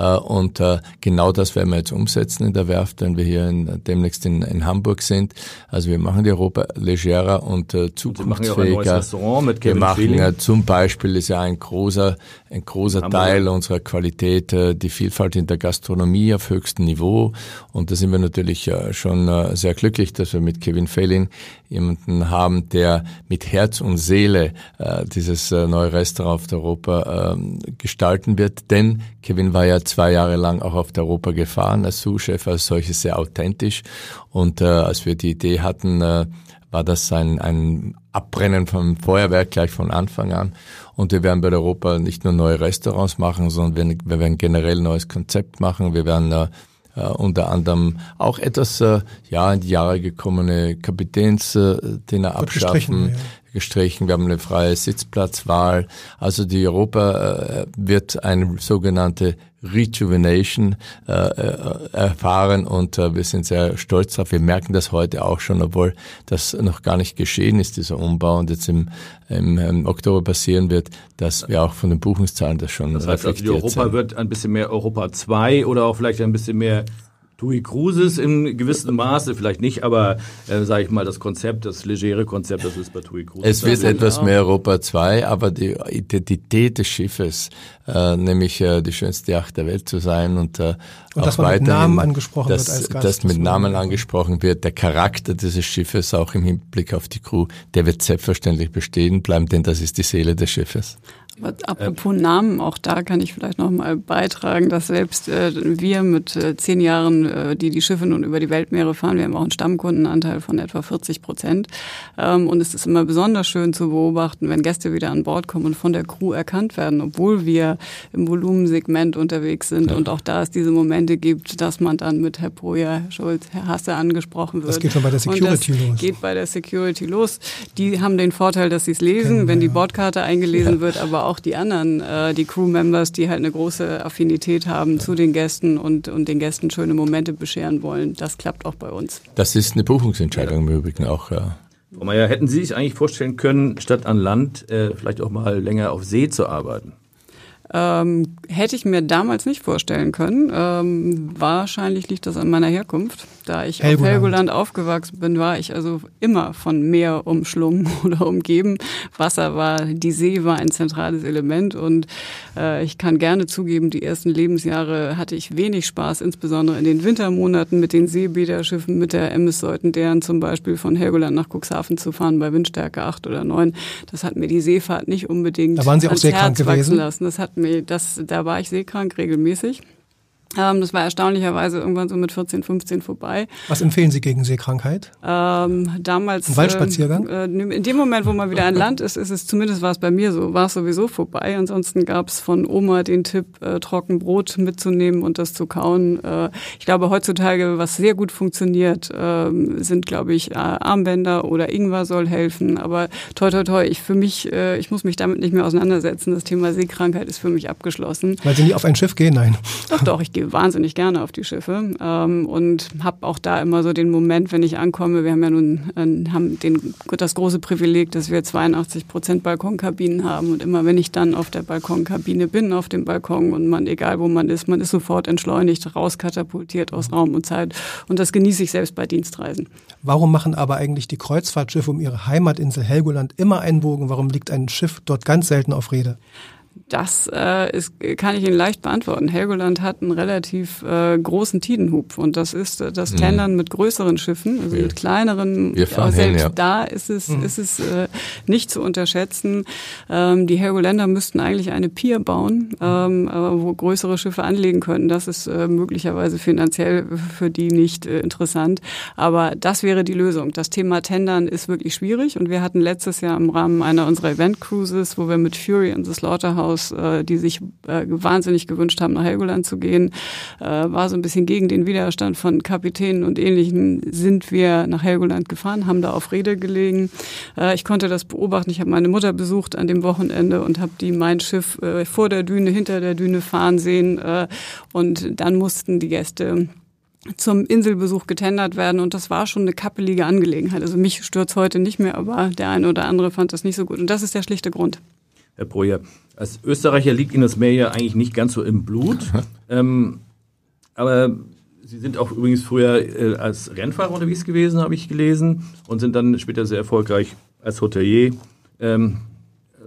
und äh, genau das werden wir jetzt umsetzen in der Werft, wenn wir hier in, demnächst in, in Hamburg sind. Also wir machen die Europa legerer und äh, zukunftsfähiger. Und wir machen äh, zum Beispiel ist ja ein großer, ein großer Teil unserer Qualität äh, die Vielfalt in der Gastronomie auf höchstem Niveau. Und da sind wir natürlich äh, schon äh, sehr glücklich, dass wir mit Kevin Fellin jemanden haben, der mit Herz und Seele äh, dieses äh, neue Restaurant auf der Europa äh, gestalten wird. Denn Kevin war ja zwei Jahre lang auch auf der Europa gefahren als Sous-Chef, als solches sehr authentisch. Und äh, als wir die Idee hatten, äh, war das ein, ein Abbrennen vom Feuerwerk gleich von Anfang an. Und wir werden bei der Europa nicht nur neue Restaurants machen, sondern wir, wir werden generell ein neues Konzept machen. Wir werden äh, äh, unter anderem auch etwas äh, ja in die Jahre gekommene Kapitänsdinner äh, abschaffen. Ja. Gestrichen. Wir haben eine freie Sitzplatzwahl. Also die Europa äh, wird eine sogenannte Rejuvenation äh, äh, erfahren und äh, wir sind sehr stolz darauf. Wir merken das heute auch schon, obwohl das noch gar nicht geschehen ist, dieser Umbau und jetzt im, im, im Oktober passieren wird, dass wir auch von den Buchungszahlen das schon Das heißt, also die Europa sind. wird ein bisschen mehr Europa 2 oder auch vielleicht ein bisschen mehr TUI Cruises in gewissem Maße, vielleicht nicht, aber äh, sage ich mal, das Konzept, das legere Konzept, das ist bei TUI Cruises. Es wird etwas mehr Europa 2, aber die Identität des Schiffes, äh, nämlich äh, die schönste Yacht der Welt zu sein und, äh, und auch dass man mit Namen angesprochen dass, wird als Gast. Dass mit Namen angesprochen wird, der Charakter dieses Schiffes auch im Hinblick auf die Crew, der wird selbstverständlich bestehen bleiben, denn das ist die Seele des Schiffes. Apropos äh, Namen, auch da kann ich vielleicht noch mal beitragen, dass selbst äh, wir mit äh, zehn Jahren, äh, die die Schiffe nun über die Weltmeere fahren, wir haben auch einen Stammkundenanteil von etwa 40 Prozent. Ähm, und es ist immer besonders schön zu beobachten, wenn Gäste wieder an Bord kommen und von der Crew erkannt werden, obwohl wir im Volumensegment unterwegs sind ja. und auch da es diese Momente gibt, dass man dann mit Herr Poja, Herr Schulz, Herr Hasse angesprochen wird. Das geht schon bei der Security los. geht bei der Security los. Die haben den Vorteil, dass sie es lesen, Kennen wenn die Bordkarte eingelesen ja. wird, aber auch die anderen, äh, die Crewmembers, die halt eine große Affinität haben zu den Gästen und, und den Gästen schöne Momente bescheren wollen. Das klappt auch bei uns. Das ist eine Buchungsentscheidung im Übrigen auch. Ja. Frau Mayer, hätten Sie sich eigentlich vorstellen können, statt an Land äh, vielleicht auch mal länger auf See zu arbeiten? Ähm, hätte ich mir damals nicht vorstellen können. Ähm, wahrscheinlich liegt das an meiner Herkunft. Da ich Helgoland. auf Helgoland aufgewachsen bin, war ich also immer von Meer umschlungen oder umgeben. Wasser war, die See war ein zentrales Element und äh, ich kann gerne zugeben, die ersten Lebensjahre hatte ich wenig Spaß, insbesondere in den Wintermonaten mit den Seebäderschiffen, mit der MS Seutendern zum Beispiel von Helgoland nach Cuxhaven zu fahren bei Windstärke 8 oder 9. Das hat mir die Seefahrt nicht unbedingt da waren Sie auch sehr krank gewesen. lassen. Das hat mir, das, da war ich seekrank regelmäßig. Ähm, das war erstaunlicherweise irgendwann so mit 14, 15 vorbei. Was empfehlen Sie gegen Seekrankheit? Ähm, damals. Ein Waldspaziergang? Äh, in dem Moment, wo man wieder an Land ist, ist es zumindest war es bei mir so, war es sowieso vorbei. Ansonsten gab es von Oma den Tipp, äh, Trockenbrot mitzunehmen und das zu kauen. Äh, ich glaube, heutzutage, was sehr gut funktioniert, äh, sind, glaube ich, äh, Armbänder oder Ingwer soll helfen. Aber toi, toi, toi, ich für mich, äh, ich muss mich damit nicht mehr auseinandersetzen. Das Thema Seekrankheit ist für mich abgeschlossen. Weil Sie nie auf ein Schiff gehen? Nein. Doch, doch, ich gehe wahnsinnig gerne auf die Schiffe ähm, und habe auch da immer so den Moment, wenn ich ankomme, wir haben ja nun äh, haben den, das große Privileg, dass wir 82 Prozent Balkonkabinen haben und immer wenn ich dann auf der Balkonkabine bin, auf dem Balkon und man, egal wo man ist, man ist sofort entschleunigt, rauskatapultiert aus Raum und Zeit und das genieße ich selbst bei Dienstreisen. Warum machen aber eigentlich die Kreuzfahrtschiffe um ihre Heimatinsel Helgoland immer einen Bogen? Warum liegt ein Schiff dort ganz selten auf Rede? Das äh, ist, kann ich Ihnen leicht beantworten. Helgoland hat einen relativ äh, großen Tidenhub und das ist äh, das mhm. Tendern mit größeren Schiffen, also wir, mit kleineren. Wir fahren selbst hin, ja. da ist es, mhm. ist es äh, nicht zu unterschätzen. Ähm, die Helgoländer müssten eigentlich eine Pier bauen, ähm, wo größere Schiffe anlegen könnten. Das ist äh, möglicherweise finanziell für die nicht äh, interessant, aber das wäre die Lösung. Das Thema Tendern ist wirklich schwierig und wir hatten letztes Jahr im Rahmen einer unserer Event Cruises, wo wir mit Fury and the Slaughterhouse aus, äh, die sich äh, wahnsinnig gewünscht haben, nach Helgoland zu gehen, äh, war so ein bisschen gegen den Widerstand von Kapitänen und Ähnlichen, sind wir nach Helgoland gefahren, haben da auf Rede gelegen. Äh, ich konnte das beobachten. Ich habe meine Mutter besucht an dem Wochenende und habe die mein Schiff äh, vor der Düne, hinter der Düne fahren sehen. Äh, und dann mussten die Gäste zum Inselbesuch getendert werden und das war schon eine kappelige Angelegenheit. Also mich stört's heute nicht mehr, aber der eine oder andere fand das nicht so gut und das ist der schlichte Grund. Herr Projer, als Österreicher liegt Ihnen das Meer ja eigentlich nicht ganz so im Blut. ähm, aber Sie sind auch übrigens früher äh, als Rennfahrer unterwegs gewesen, habe ich gelesen, und sind dann später sehr erfolgreich als Hotelier. Ähm,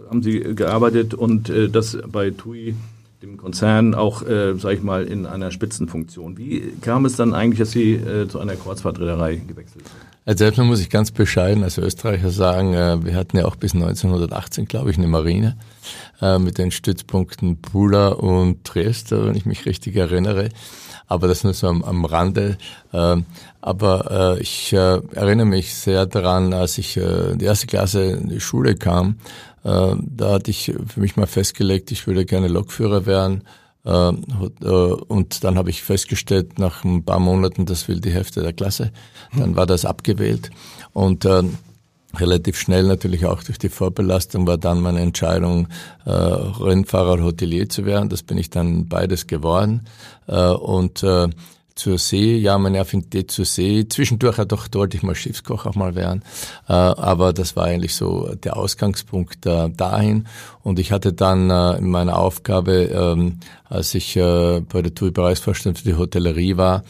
haben Sie gearbeitet und äh, das bei TUI, dem Konzern, auch, äh, sage ich mal, in einer Spitzenfunktion. Wie kam es dann eigentlich, dass Sie äh, zu einer Kreuzfahrtreederei gewechselt sind? Also erstmal muss ich ganz bescheiden als Österreicher sagen, äh, wir hatten ja auch bis 1918, glaube ich, eine Marine äh, mit den Stützpunkten Pula und Trieste, wenn ich mich richtig erinnere. Aber das nur so am, am Rande. Ähm, aber äh, ich erinnere mich sehr daran, als ich in die erste Klasse in die Schule kam, da hatte ich für mich mal festgelegt, ich würde gerne Lokführer werden. Ähm, äh, und dann habe ich festgestellt, nach ein paar Monaten, das will die Hälfte der Klasse. Dann war das abgewählt. Und äh, relativ schnell natürlich auch durch die Vorbelastung war dann meine Entscheidung, äh, Rennfahrer Hotelier zu werden. Das bin ich dann beides geworden. Äh, und äh, zur See, ja, meine Affinität zur See. Zwischendurch hat doch wollte ich mal Schiffskoch auch mal werden, äh, aber das war eigentlich so der Ausgangspunkt äh, dahin. Und ich hatte dann äh, in meiner Aufgabe, ähm, als ich bei der TUI Bereichsvorstand für die Hotellerie war,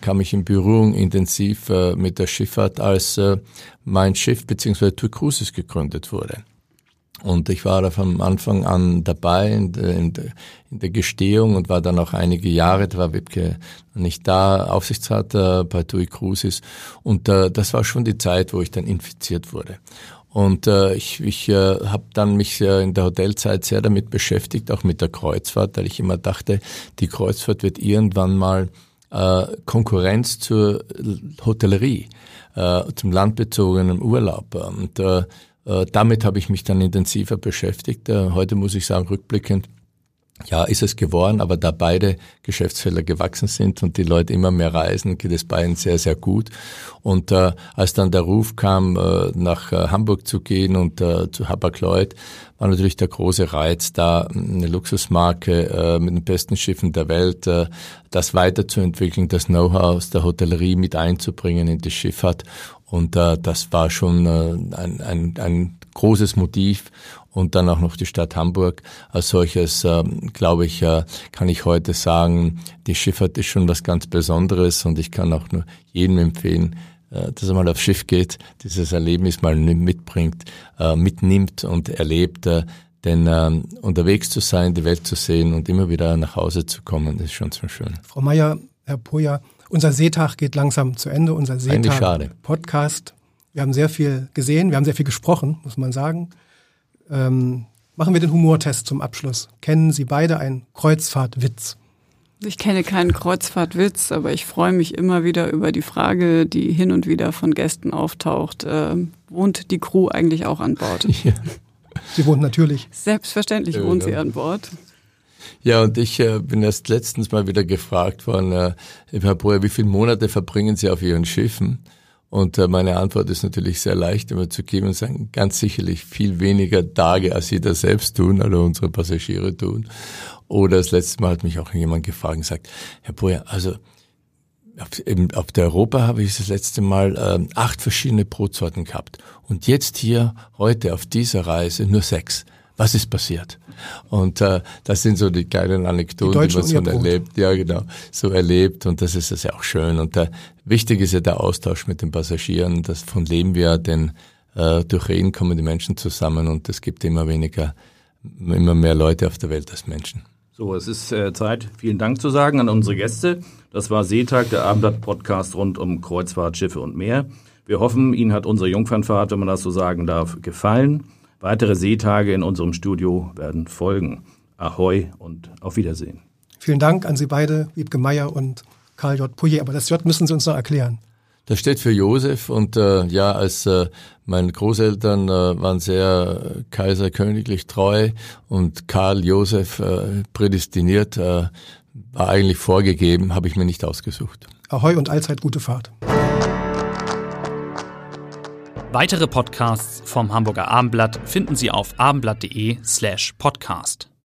kam ich in Berührung intensiv mit der Schifffahrt, als mein Schiff bzw. TUI Cruises gegründet wurde. Und ich war da von Anfang an dabei in der, in, der, in der Gestehung und war dann auch einige Jahre, da war Webke nicht da, Aufsichtsrat äh, bei TUI Cruises. Und äh, das war schon die Zeit, wo ich dann infiziert wurde. Und äh, ich, ich äh, habe dann mich äh, in der Hotelzeit sehr damit beschäftigt, auch mit der Kreuzfahrt, weil ich immer dachte, die Kreuzfahrt wird irgendwann mal äh, Konkurrenz zur Hotellerie, äh, zum landbezogenen Urlaub. Und äh, damit habe ich mich dann intensiver beschäftigt. Äh, heute muss ich sagen, rückblickend, ja, ist es geworden, aber da beide Geschäftsfelder gewachsen sind und die Leute immer mehr reisen, geht es beiden sehr, sehr gut. Und äh, als dann der Ruf kam, äh, nach äh, Hamburg zu gehen und äh, zu Hapag-Lloyd, war natürlich der große Reiz, da eine Luxusmarke äh, mit den besten Schiffen der Welt, äh, das weiterzuentwickeln, das Know-how aus der Hotellerie mit einzubringen in die Schifffahrt. Und äh, das war schon äh, ein, ein, ein großes Motiv und dann auch noch die Stadt Hamburg. Als solches, äh, glaube ich, äh, kann ich heute sagen, die Schifffahrt ist schon was ganz Besonderes und ich kann auch nur jedem empfehlen, äh, dass er mal aufs Schiff geht, dieses Erlebnis mal mitbringt, äh, mitnimmt und erlebt. Äh, denn äh, unterwegs zu sein, die Welt zu sehen und immer wieder nach Hause zu kommen, ist schon so schön. Frau Meier, Herr Poja, unser Seetag geht langsam zu Ende, unser Seetag-Podcast. Wir haben sehr viel gesehen, wir haben sehr viel gesprochen, muss man sagen. Ähm, machen wir den Humortest zum Abschluss. Kennen Sie beide einen Kreuzfahrtwitz? Ich kenne keinen Kreuzfahrtwitz, aber ich freue mich immer wieder über die Frage, die hin und wieder von Gästen auftaucht. Äh, wohnt die Crew eigentlich auch an Bord? Ja. Sie wohnt natürlich. Selbstverständlich wohnt ja. sie an Bord. Ja, und ich äh, bin erst letztens mal wieder gefragt worden, äh, Herr Breuer, wie viele Monate verbringen Sie auf Ihren Schiffen? Und äh, meine Antwort ist natürlich sehr leicht immer zu geben und sagen, ganz sicherlich viel weniger Tage, als Sie das selbst tun, oder unsere Passagiere tun. Oder das letzte Mal hat mich auch jemand gefragt und gesagt, Herr Breuer, also auf, eben, auf der Europa habe ich das letzte Mal äh, acht verschiedene Brotsorten gehabt. Und jetzt hier, heute auf dieser Reise nur sechs was ist passiert? Und äh, das sind so die kleinen Anekdoten, die, die man so erlebt. Ja, genau, so erlebt und das ist das ja auch schön. Und äh, wichtig ist ja der Austausch mit den Passagieren. Davon leben wir, denn äh, durch Reden kommen die Menschen zusammen und es gibt immer weniger, immer mehr Leute auf der Welt als Menschen. So, es ist äh, Zeit, vielen Dank zu sagen an unsere Gäste. Das war Seetag, der Abendblatt-Podcast rund um Kreuzfahrt, Schiffe und Meer. Wir hoffen, Ihnen hat unsere Jungfernfahrt, wenn man das so sagen darf, gefallen. Weitere Seetage in unserem Studio werden folgen. Ahoi und auf Wiedersehen. Vielen Dank an Sie beide, Wiebke Meier und Karl J. Pouillet. Aber das J müssen Sie uns noch erklären. Das steht für Josef und äh, ja, als äh, meine Großeltern äh, waren sehr äh, kaiserköniglich treu und Karl Josef äh, prädestiniert, äh, war eigentlich vorgegeben, habe ich mir nicht ausgesucht. Ahoi und allzeit gute Fahrt. Weitere Podcasts vom Hamburger Abendblatt finden Sie auf abendblatt.de slash podcast.